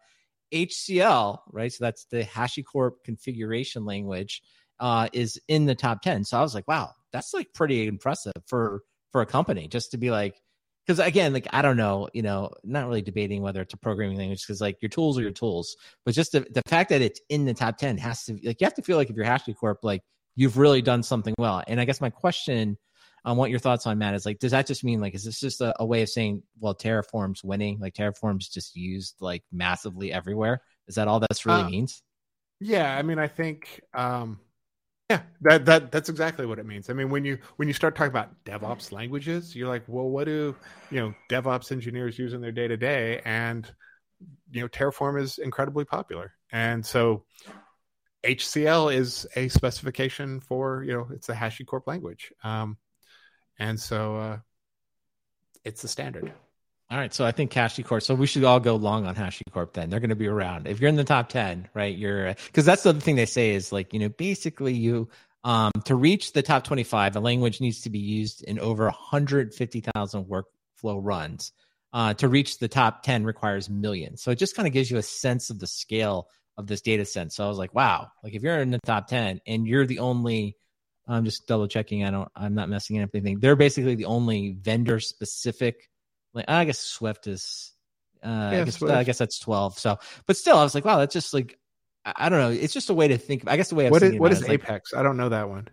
HCL, right? So that's the HashiCorp configuration language, uh, is in the top ten. So I was like, wow, that's like pretty impressive for for a company just to be like, because again, like I don't know, you know, not really debating whether it's a programming language because like your tools are your tools, but just the, the fact that it's in the top ten has to like you have to feel like if you're HashiCorp, like you've really done something well. And I guess my question on what your thoughts on Matt is like, does that just mean like is this just a, a way of saying well Terraform's winning, like Terraform's just used like massively everywhere? Is that all this really uh, means? Yeah, I mean, I think um yeah, that that that's exactly what it means. I mean, when you when you start talking about DevOps languages, you're like, well, what do you know DevOps engineers use in their day to day? And you know, Terraform is incredibly popular, and so HCL is a specification for you know it's a HashiCorp language, um, and so uh, it's the standard. All right, so I think HashiCorp. So we should all go long on HashiCorp. Then they're going to be around. If you're in the top ten, right? You're because that's the other thing they say is like you know basically you um, to reach the top 25, a language needs to be used in over 150,000 workflow runs. Uh, to reach the top 10 requires millions. So it just kind of gives you a sense of the scale of this data set. So I was like, wow, like if you're in the top 10 and you're the only, I'm just double checking. I don't, I'm not messing up anything. They're basically the only vendor specific like I guess Swift is uh yeah, I, guess, I guess that's 12. So but still I was like, wow, that's just like I, don't know. It's just a way to think. I guess the way I've what is, what is Apex? Like, I don't know that one.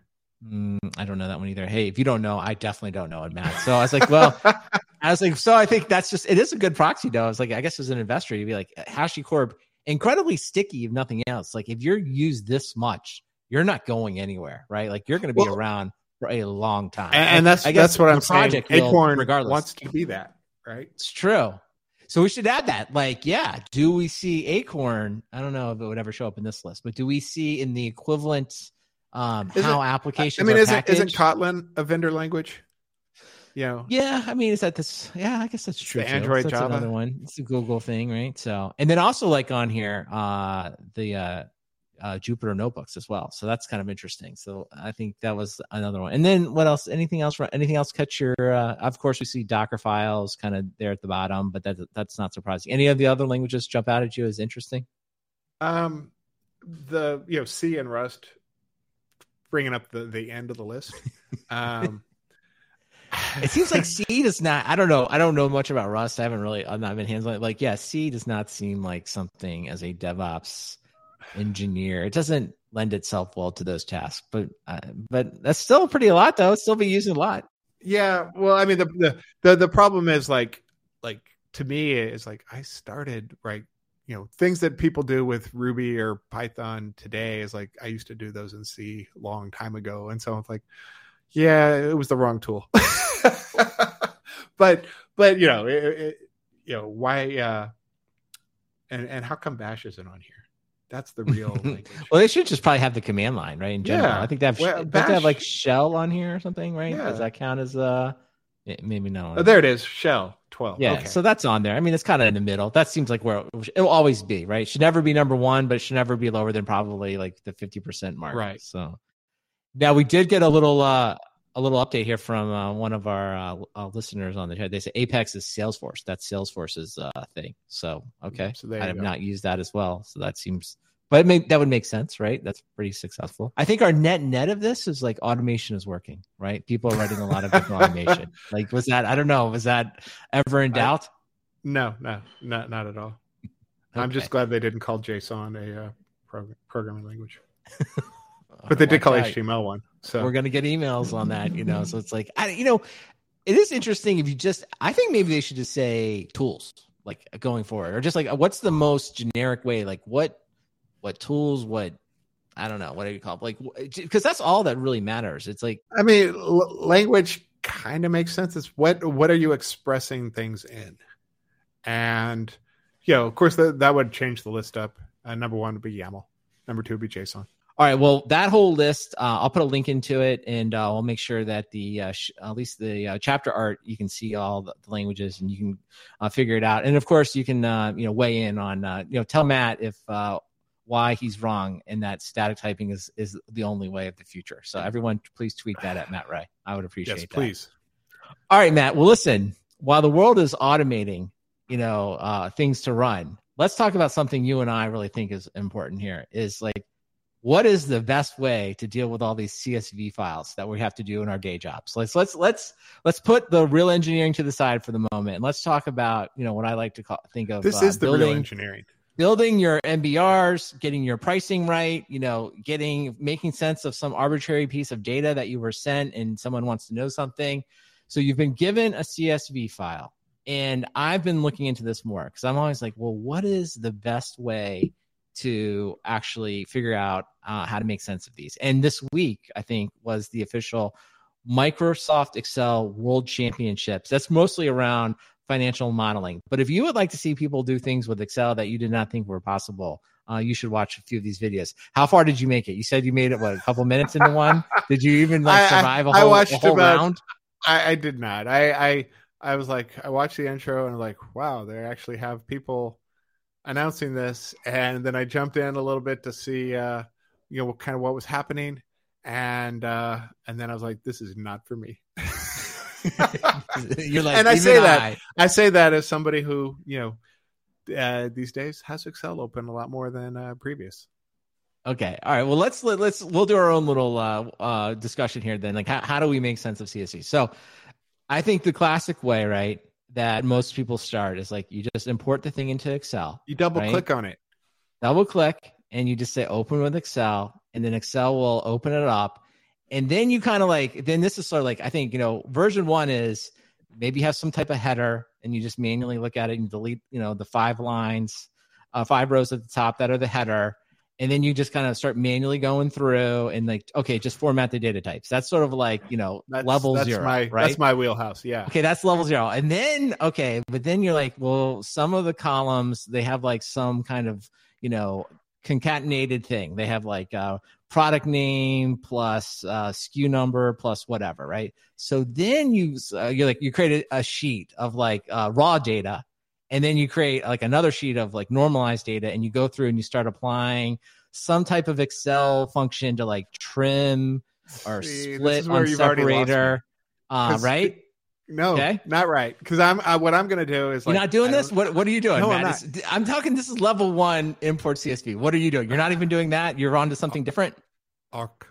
Mm, I don't know that one either. Hey, if you don't know, I definitely don't know it, Matt. So I was like, well, [laughs] I was like, so I think that's just it is a good proxy though. I was like, I guess as an investor, you'd be like, HashiCorp, incredibly sticky if nothing else. Like if you're used this much, you're not going anywhere, right? Like you're going to be well, around for a long time. And, and that's I guess that's what I'm saying. Acorn regardless wants to be that right? It's true. So we should add that. Like, yeah, do we see Acorn? I don't know if it would ever show up in this list, but do we see in the equivalent um, how applications? I mean, isn't packaged? isn't Kotlin a vendor language? You know, yeah. I mean, is that this? Yeah, I guess that's true. Android that's Java. another one. It's a Google thing, right? So, and then also like on here, uh, the uh, uh, Jupyter notebooks as well. So that's kind of interesting. So I think that was another one. And then what else? Anything else? Anything else catch your? Uh, of course, we see Docker files kind of there at the bottom, but that that's not surprising. Any of the other languages jump out at you as interesting? Um, the you know C and Rust bringing up the the end of the list. [laughs] Um. it seems like C does not. I don't know. I don't know much about Rust. I haven't really. I've not been hands on. Like, yeah, C does not seem like something as a DevOps engineer. It doesn't lend itself well to those tasks, but uh, but that's still pretty a lot though. Still be used a lot. Yeah, well, I mean the, the the the problem is like like to me it's like I started right you know things that people do with ruby or python today is like i used to do those in c long time ago and so i'm like yeah it was the wrong tool [laughs] but but you know it, it, you know why uh and and how come bash isn't on here that's the real [laughs] well, they should just probably have the command line, right? In general, yeah. I think they have. Well, Bash, they have like shell on here or something, right? Yeah. Does that count as uh maybe no? Oh, there it is, shell twelve. Yeah, okay. so that's on there. I mean, it's kind of in the middle. That seems like where it will always be, right? It should never be number one, but it should never be lower than probably like the fifty percent mark, right? So now we did get a little uh a little update here from uh, one of our uh, uh, listeners on the chat. They say Apex is Salesforce. That's Salesforce's uh, thing. So okay, so I have go. not used that as well. So that seems but may, that would make sense, right? That's pretty successful. I think our net net of this is like automation is working, right? People are writing a lot of [laughs] automation. Like, was that, I don't know, was that ever in doubt? I, no, no, not, not at all. Okay. I'm just glad they didn't call JSON a uh, program, programming language. [laughs] but they did call HTML one. So we're going to get emails on that, you know? So it's like, I, you know, it is interesting if you just, I think maybe they should just say tools like going forward or just like, what's the most generic way? Like what, what tools, what I don't know, what do you call it? Like, because that's all that really matters. It's like, I mean, l- language kind of makes sense. It's what what are you expressing things in, and you know, of course, that that would change the list up. Uh, number one would be YAML. Number two would be JSON. All right. Well, that whole list, uh, I'll put a link into it, and uh, I'll make sure that the uh, sh- at least the uh, chapter art you can see all the, the languages and you can uh, figure it out. And of course, you can uh, you know weigh in on you know tell Matt if why he's wrong and that static typing is is the only way of the future. So everyone, please tweet that at Matt Ray. I would appreciate yes, that. Please. All right, Matt. Well, listen. While the world is automating, you know, uh, things to run, let's talk about something you and I really think is important here. Is like what is the best way to deal with all these CSV files that we have to do in our day jobs? Let's let's let's let's put the real engineering to the side for the moment, and let's talk about you know what I like to call, think of. This uh, is the building, real engineering. Building your MBRs, getting your pricing right, you know, getting making sense of some arbitrary piece of data that you were sent, and someone wants to know something. So you've been given a CSV file, and I've been looking into this more because I'm always like, well, what is the best way? To actually figure out uh, how to make sense of these. And this week, I think, was the official Microsoft Excel World Championships. That's mostly around financial modeling. But if you would like to see people do things with Excel that you did not think were possible, uh, you should watch a few of these videos. How far did you make it? You said you made it what a couple minutes into one. [laughs] Did you even like survive a whole, I watched a whole about, round? I, I, did not. I, I I was like I watched the intro and like wow, they actually have people announcing this, and then I jumped in a little bit to see, uh, you know, what kind of what was happening, and uh, and then I was like, this is not for me. [laughs] You're like, and I say I... that I say that as somebody who you know uh, these days has Excel open a lot more than uh, previous. Okay. All right. Well, let's let, let's we'll do our own little uh, uh, discussion here then. Like, how, how do we make sense of CSV? So, I think the classic way, right, that most people start is like you just import the thing into Excel. You double right? click on it. Double click and you just say open with Excel and then Excel will open it up. And then you kind of like then this is sort of like I think, you know, version 1 is maybe you have some type of header and you just manually look at it and delete, you know, the five lines, uh, five rows at the top that are the header and then you just kind of start manually going through and like okay just format the data types. That's sort of like you know that's, level that's zero my, right? that's my wheelhouse yeah. Okay that's level zero. And then okay but then you're like well some of the columns they have like some kind of you know concatenated thing. They have like uh product name plus uh SKU number plus whatever right? So then you uh, you're like you create a, a sheet of like uh, raw data and then you create like another sheet of like normalized data and you go through and you start applying some type of excel function to like trim or See, split on separator uh, right? No okay. not right. Because i'm uh, what i'm gonna do is like, you're not doing this? what, what are you doing no, I'm, not. I'm talking this is level one import csv what are you doing? You're not even doing that? You're on to something different? Awk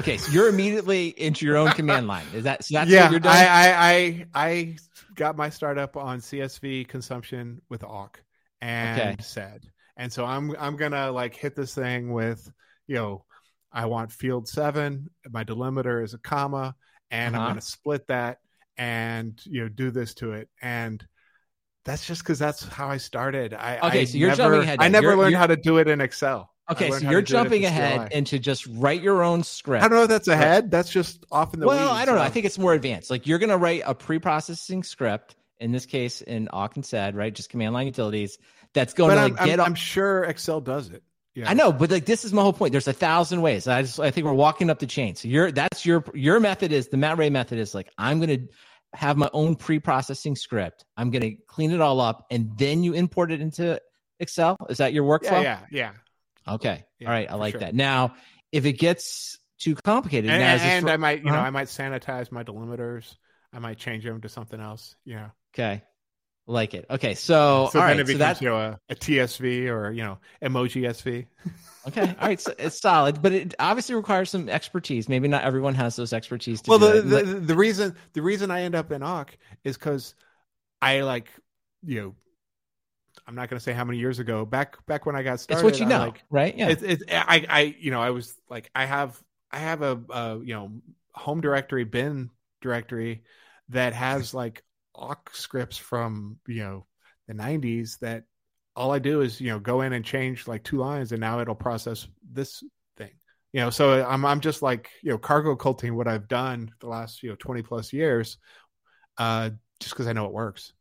Okay, so you're immediately into your own command line. Is that so? That's yeah, what you're doing. I, I I I got my startup on CSV consumption with awk and okay. sed, and so I'm I'm gonna like hit this thing with you know I want field seven. My delimiter is a comma, and uh-huh. I'm gonna split that and you know do this to it and that's just because that's how I started. I okay, I so you're never, jumping ahead. I never you're, learned you're... how to do it in Excel. Okay, so you're jumping ahead and to just write your own script. I don't know if that's ahead. That's just off in the well, weeds, I don't so. know. I think it's more advanced. Like you're going to write a pre-processing script. In this case, in Awk and sed, right? Just command line utilities. That's going but to I'm, get. I'm, I'm sure Excel does it. Yeah. I know, but like this is my whole point. There's a thousand ways. I just I think we're walking up the chain. So your that's your your method is the Matt Ray method is like I'm gonna have my own pre-processing script. I'm gonna clean it all up and then you import it into Excel. Is that your workflow? Yeah, yeah, yeah. Okay. Yeah, All right. I like sure. that. Now, if it gets too complicated, and, now, and for, I might, you uh-huh. know, I might sanitize my delimiters. I might change them to something else. Yeah. Okay. Like it. Okay. So, so all then right, it becomes, so you know, a, a, TSV or, you know, emoji SV. [laughs] okay. All right. So it's solid, but it obviously requires some expertise. Maybe not everyone has those expertise. well, the, the, the, reason, the reason I end up in Awk is because I like, you know, I'm not going to say how many years ago. Back back when I got started, it's what you know, like, right? Yeah. It's, it's I I you know I was like I have I have a, a you know home directory bin directory that has [laughs] like awk scripts from you know the 90s that all I do is you know go in and change like two lines and now it'll process this thing. You know, so I'm I'm just like you know cargo culting what I've done the last you know 20 plus years, uh, just because I know it works.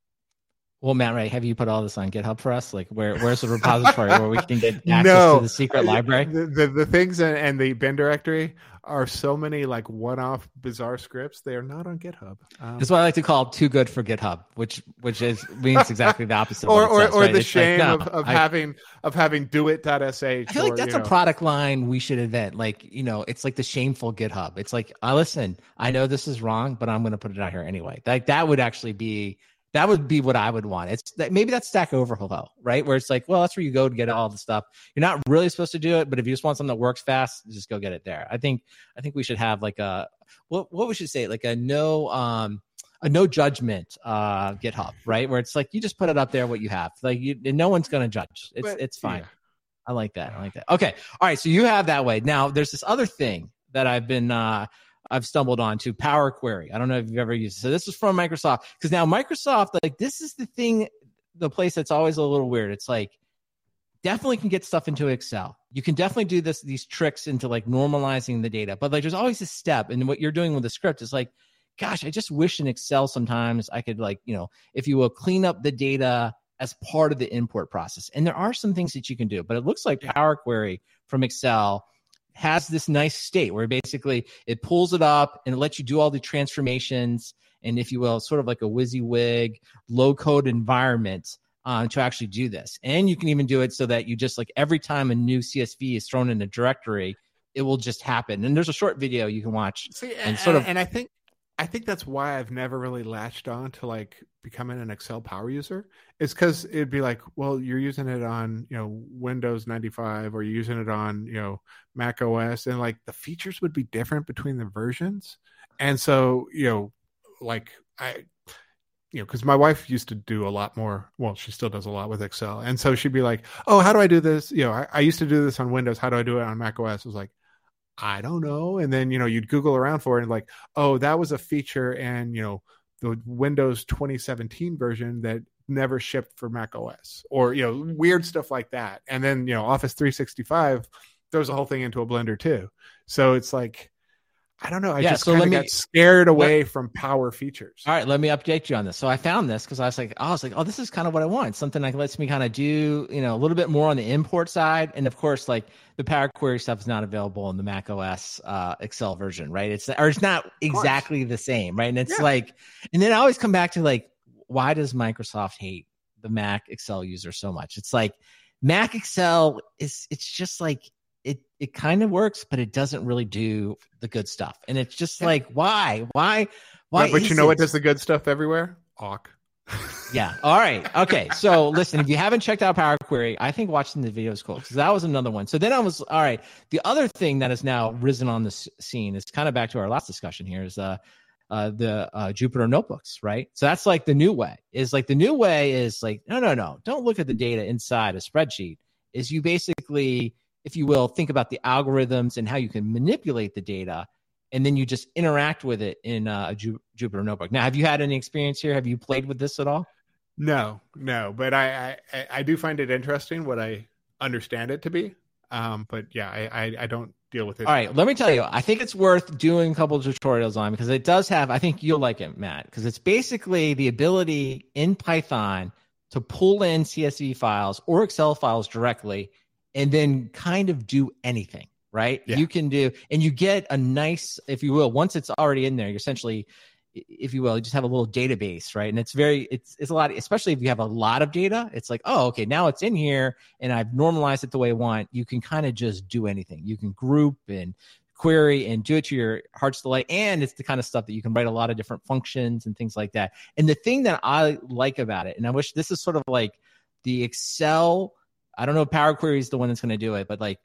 Well, Matt, right? Have you put all this on GitHub for us? Like, where where's the repository where we can get [laughs] access no. to the secret library? The, the, the things and, and, the bin directory are so many like one-off bizarre scripts. They are not on GitHub. Um, That's what I like to call "too good for GitHub," which which is means [laughs] exactly the opposite. or or, says, or right? the it's shame like, no, of, of I, having of having do it.sh. I feel like that's a know. product line we should invent. Like you know, it's like the shameful GitHub. It's like, I listen, I know this is wrong, but I'm going to put it out here anyway. Like that would actually be That would be what I would want. It's that maybe that's Stack Overflow, right? Where it's like, well, that's where you go to get all the stuff. You're not really supposed to do it, but if you just want something that works fast, just go get it there. I think I think we should have like a what what we should say like a no um a no judgment uh GitHub, right? Where it's like you just put it up there what you have. Like you no one's gonna judge. It's but, it's fine. Yeah. I like that. I like that. Okay. All right. So you have that way. Now there's this other thing that I've been uh I've stumbled onto Power Query. I don't know if you've ever used it. So this is from Microsoft because now Microsoft, like this is the thing, the place that's always a little weird. It's like definitely can get stuff into Excel. You can definitely do this these tricks into like normalizing the data, but like there's always a step. And what you're doing with the script is like, gosh, I just wish in Excel sometimes I could like, you know, if you will clean up the data as part of the import process. And there are some things that you can do, but it looks like Power Query from Excel has this nice state where basically it pulls it up and it lets you do all the transformations and if you will sort of like a WYSIWYG low code environment um, to actually do this. And you can even do it so that you just like every time a new csv is thrown in a directory it will just happen. And there's a short video you can watch See, and, and sort of and i think I think that's why I've never really latched on to like becoming an Excel power user. It's because mm-hmm. it'd be like, well, you're using it on you know Windows 95 or you're using it on you know Mac OS, and like the features would be different between the versions. And so you know, like I, you know, because my wife used to do a lot more. Well, she still does a lot with Excel, and so she'd be like, "Oh, how do I do this?" You know, I, I used to do this on Windows. How do I do it on Mac OS? I was like, I don't know. And then, you know, you'd Google around for it and like, oh, that was a feature and, you know, the Windows 2017 version that never shipped for Mac OS or, you know, weird stuff like that. And then, you know, Office 365 throws the whole thing into a blender too. So it's like, I don't know. I yeah, just so kind of got scared away let, from power features. All right, let me update you on this. So I found this because I was like, I was like, oh, this is kind of what I want. Something that lets me kind of do, you know, a little bit more on the import side, and of course, like the Power Query stuff is not available in the Mac OS uh, Excel version, right? It's or it's not exactly the same, right? And it's yeah. like, and then I always come back to like, why does Microsoft hate the Mac Excel user so much? It's like Mac Excel is, it's just like it it kind of works, but it doesn't really do the good stuff. And it's just like, why, why, why? But, but you know it? what does the good stuff everywhere? Awk. [laughs] yeah. All right. Okay. So listen, if you haven't checked out Power Query, I think watching the video is cool because that was another one. So then I was all right. The other thing that has now risen on the scene is kind of back to our last discussion here is uh, uh the uh, Jupyter notebooks, right? So that's like the new way. Is like the new way is like no, no, no. Don't look at the data inside a spreadsheet. Is you basically if you will, think about the algorithms and how you can manipulate the data, and then you just interact with it in a Jupyter Notebook. Now, have you had any experience here? Have you played with this at all? No, no, but I I, I do find it interesting what I understand it to be. Um, but yeah, I, I, I don't deal with it. All right, let me tell you, I think it's worth doing a couple of tutorials on because it does have. I think you'll like it, Matt, because it's basically the ability in Python to pull in CSV files or Excel files directly and then kind of do anything, right? Yeah. You can do, and you get a nice, if you will, once it's already in there, you're essentially, if you will, you just have a little database, right? And it's very, it's it's a lot, especially if you have a lot of data. It's like, oh, okay, now it's in here, and I've normalized it the way I want. You can kind of just do anything. You can group and query and do it to your heart's delight. And it's the kind of stuff that you can write a lot of different functions and things like that. And the thing that I like about it, and I wish this is sort of like the Excel I don't know if Power Query is the one that's going to do it, but like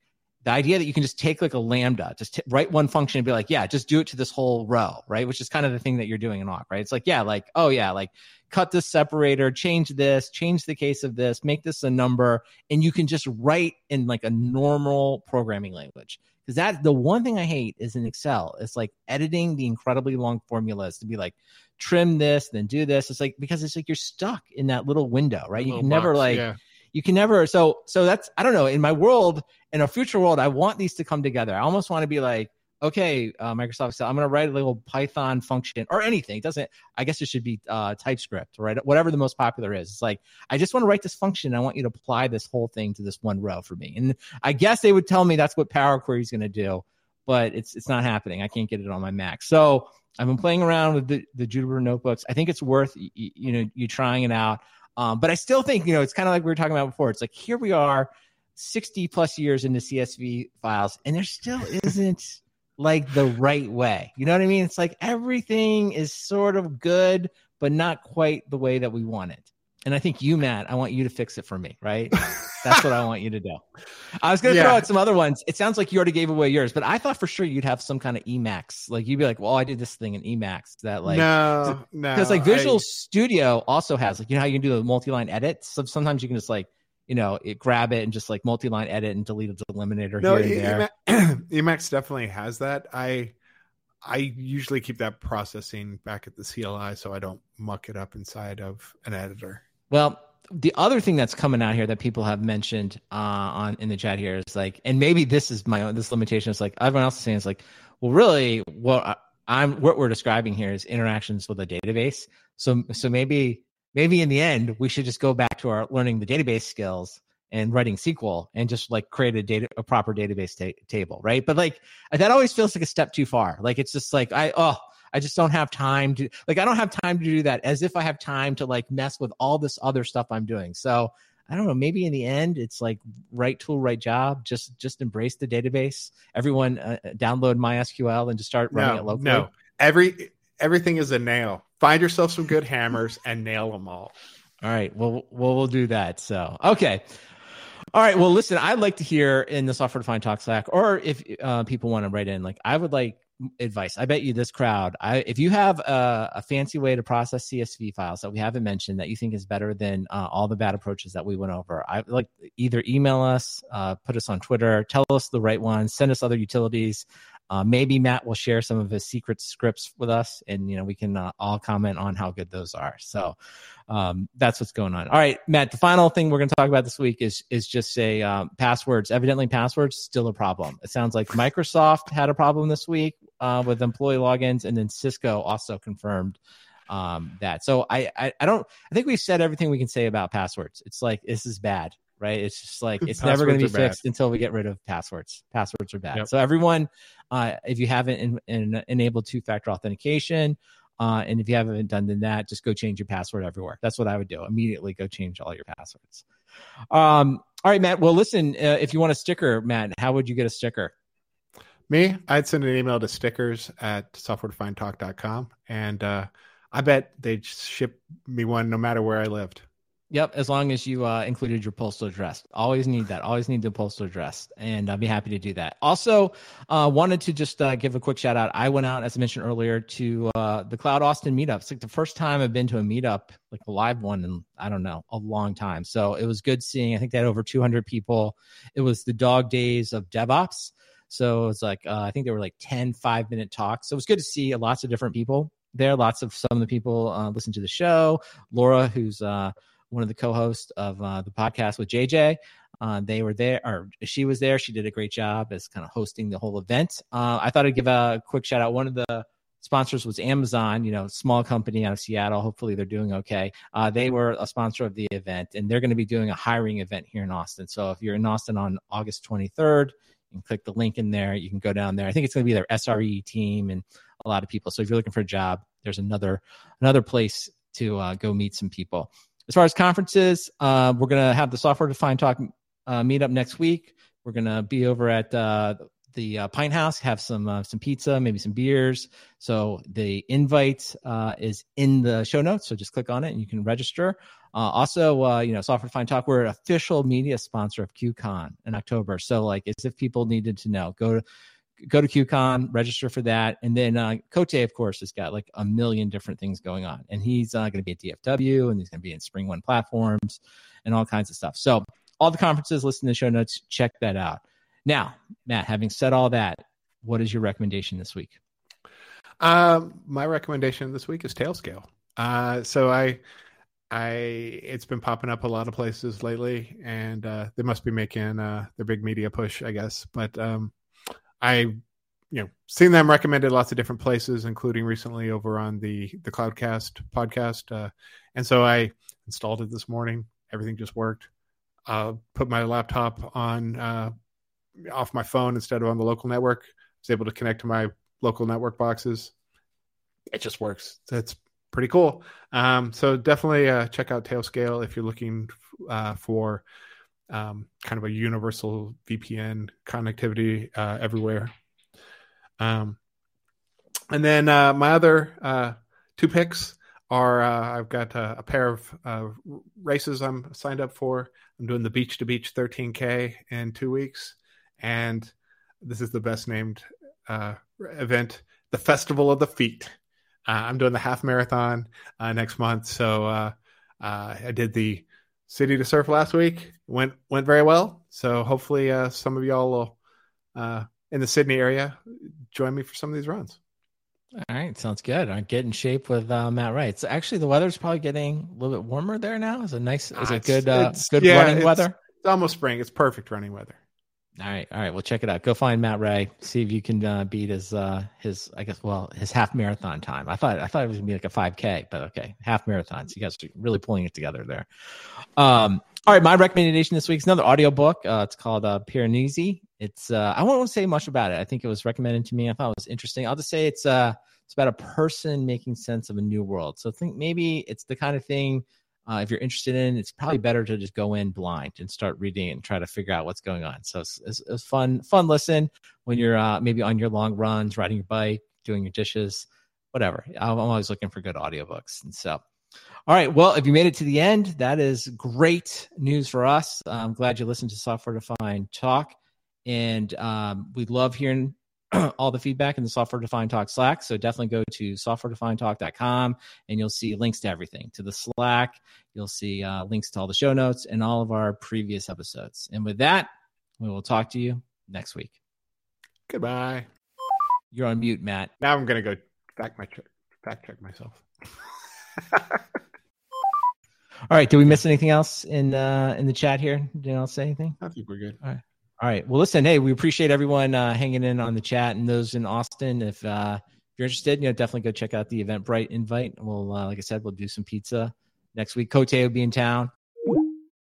the idea that you can just take like a lambda, just t- write one function and be like, yeah, just do it to this whole row, right? Which is kind of the thing that you're doing in awk, right? It's like, yeah, like, oh yeah, like cut this separator, change this, change the case of this, make this a number, and you can just write in like a normal programming language. Because that's the one thing I hate is in Excel. It's like editing the incredibly long formulas to be like, trim this, then do this. It's like because it's like you're stuck in that little window, right? You can box, never like yeah you can never so so that's i don't know in my world in a future world i want these to come together. I almost want to be like okay uh, microsoft excel i'm going to write a little python function or anything. It doesn't i guess it should be uh, typescript right? Whatever the most popular is. It's like i just want to write this function i want you to apply this whole thing to this one row for me. And i guess they would tell me that's what power query is going to do but it's it's not happening. I can't get it on my mac. So i've been playing around with the, the jupyter notebooks. I think it's worth you, you know you trying it out um, but I still think, you know, it's kind of like we were talking about before. It's like here we are 60 plus years into CSV files, and there still [laughs] isn't like the right way. You know what I mean? It's like everything is sort of good, but not quite the way that we want it. And I think you, Matt, I want you to fix it for me, right? That's what I want you to do. [laughs] I was going to yeah. throw out some other ones. It sounds like you already gave away yours, but I thought for sure you'd have some kind of Emacs. Like you'd be like, "Well, I did this thing in Emacs." That like no, no, because like Visual I... Studio also has like you know how you can do the multi-line edits. So sometimes you can just like you know it, grab it and just like multi-line edit and delete a delimiter no, here and there. [clears throat] Emacs definitely has that. I I usually keep that processing back at the CLI so I don't muck it up inside of an editor. Well, the other thing that's coming out here that people have mentioned uh, on in the chat here is like, and maybe this is my own this limitation. Is like everyone else is saying is like, well, really, what I'm what we're describing here is interactions with a database. So so maybe maybe in the end we should just go back to our learning the database skills and writing SQL and just like create a data a proper database ta- table, right? But like that always feels like a step too far. Like it's just like I oh I just don't have time to like I don't have time to do that as if I have time to like mess with all this other stuff I'm doing. So I don't know, maybe in the end it's like right tool, right job. Just just embrace the database. Everyone uh, download MySQL and just start running no, it locally. No, every everything is a nail. Find yourself some good hammers and nail them all. All right. Well, well, we'll do that. So, okay. All right. Well, listen, I'd like to hear in the software defined talk Slack, or if uh, people want to write in, like I would like advice. I bet you this crowd, I, if you have a, a, fancy way to process CSV files that we haven't mentioned that you think is better than uh, all the bad approaches that we went over, I like either email us, uh, put us on Twitter, tell us the right one, send us other utilities. Uh, maybe Matt will share some of his secret scripts with us, and you know we can uh, all comment on how good those are. So um, that's what's going on. All right, Matt. The final thing we're going to talk about this week is is just say um, passwords. Evidently, passwords still a problem. It sounds like Microsoft had a problem this week uh, with employee logins, and then Cisco also confirmed um, that. So I, I I don't. I think we've said everything we can say about passwords. It's like this is bad right? It's just like [laughs] it's never going to be fixed bad. until we get rid of passwords. Passwords are bad. Yep. So everyone, uh, if you haven't in, in, enabled two-factor authentication, uh, and if you haven't done that, just go change your password everywhere. That's what I would do. Immediately go change all your passwords. Um, all right, Matt. Well, listen, uh, if you want a sticker, Matt, how would you get a sticker? Me, I'd send an email to stickers at softwaredefinedtalk.com and uh, I bet they'd ship me one no matter where I lived. Yep, as long as you uh, included your postal address. Always need that. Always need the postal address, and I'll be happy to do that. Also, uh, wanted to just uh, give a quick shout out. I went out, as I mentioned earlier, to uh, the Cloud Austin meetup. It's like the first time I've been to a meetup, like a live one, in I don't know, a long time. So it was good seeing. I think they had over 200 people. It was the dog days of DevOps. So it was like uh, I think there were like 10 five minute talks. So it was good to see lots of different people there. Lots of some of the people uh, listen to the show. Laura, who's one of the co-hosts of uh, the podcast with JJ. Uh, they were there, or she was there. She did a great job as kind of hosting the whole event. Uh, I thought I'd give a quick shout out. One of the sponsors was Amazon, you know, small company out of Seattle. Hopefully they're doing okay. Uh, they were a sponsor of the event, and they're going to be doing a hiring event here in Austin. So if you're in Austin on August 23rd, you can click the link in there. You can go down there. I think it's going to be their SRE team and a lot of people. So if you're looking for a job, there's another another place to uh, go meet some people as far as conferences, uh, we're going to have the software defined talk uh, meetup next week. We're going to be over at uh, the uh, Pint House, have some uh, some pizza, maybe some beers. So the invite uh, is in the show notes. So just click on it and you can register. Uh, also, uh, you know, Software Defined Talk, we're an official media sponsor of QCon in October. So like, as if people needed to know, go to go to QCon, register for that. And then uh, Cote, of course, has got like a million different things going on. And he's uh, going to be at DFW and he's going to be in SpringOne platforms and all kinds of stuff. So, all the conferences listed in the show notes, check that out. Now, Matt, having said all that, what is your recommendation this week? Um, my recommendation this week is Tailscale. Uh, so I, I, it's been popping up a lot of places lately, and uh, they must be making uh, their big media push, I guess. But um, I you know seen them recommended lots of different places, including recently over on the the Cloudcast podcast. Uh, and so I installed it this morning. Everything just worked. Uh, put my laptop on uh, off my phone instead of on the local network. I was able to connect to my local network boxes. It just works. That's pretty cool. Um, so definitely uh, check out Tailscale if you're looking uh, for um, kind of a universal VPN connectivity uh, everywhere. Um, and then uh, my other uh, two picks are uh, I've got a, a pair of uh, races I'm signed up for. I'm doing the Beach to Beach 13K in two weeks, and this is the best named uh, event, the Festival of the Feet. I'm doing the half marathon uh, next month, so uh, I did the City to Surf last week. went went very well. So hopefully, uh, some of y'all will in the Sydney area join me for some of these runs. All right, sounds good. I get in shape with uh, Matt Ray. So actually, the weather's probably getting a little bit warmer there now. Is a nice, is a good, uh, good yeah, running it's, weather? It's almost spring. It's perfect running weather. All right, all right. Well, check it out. Go find Matt Ray. See if you can uh, beat his uh, his I guess well his half marathon time. I thought I thought it was gonna be like a five k, but okay, half marathons. You guys are really pulling it together there. Um, all right, my recommendation this week is another audiobook. Uh, it's called uh, Piranesi. It's uh, I won't say much about it. I think it was recommended to me. I thought it was interesting. I'll just say it's uh it's about a person making sense of a new world. So think maybe it's the kind of thing uh, if you're interested in, it's probably better to just go in blind and start reading and try to figure out what's going on. So it's, it's, it's fun, fun listen when you're uh, maybe on your long runs, riding your bike, doing your dishes, whatever. I'm always looking for good audiobooks. And so, all right. Well, if you made it to the end, that is great news for us. I'm glad you listened to Software Defined Talk. And um, we love hearing [clears throat] all the feedback in the Software Defined Talk Slack. So definitely go to softwaredefinedtalk.com and you'll see links to everything to the Slack. You'll see uh, links to all the show notes and all of our previous episodes. And with that, we will talk to you next week. Goodbye. You're on mute, Matt. Now I'm going to go fact, my fact check myself. [laughs] all right. Did we miss anything else in uh, in the chat here? Did I say anything? I think we're good. All right. All right. Well, listen, hey, we appreciate everyone uh, hanging in on the chat and those in Austin. If, uh, if you're interested, you know, definitely go check out the Eventbrite invite. We'll, uh, like I said, we'll do some pizza next week. Cote will be in town.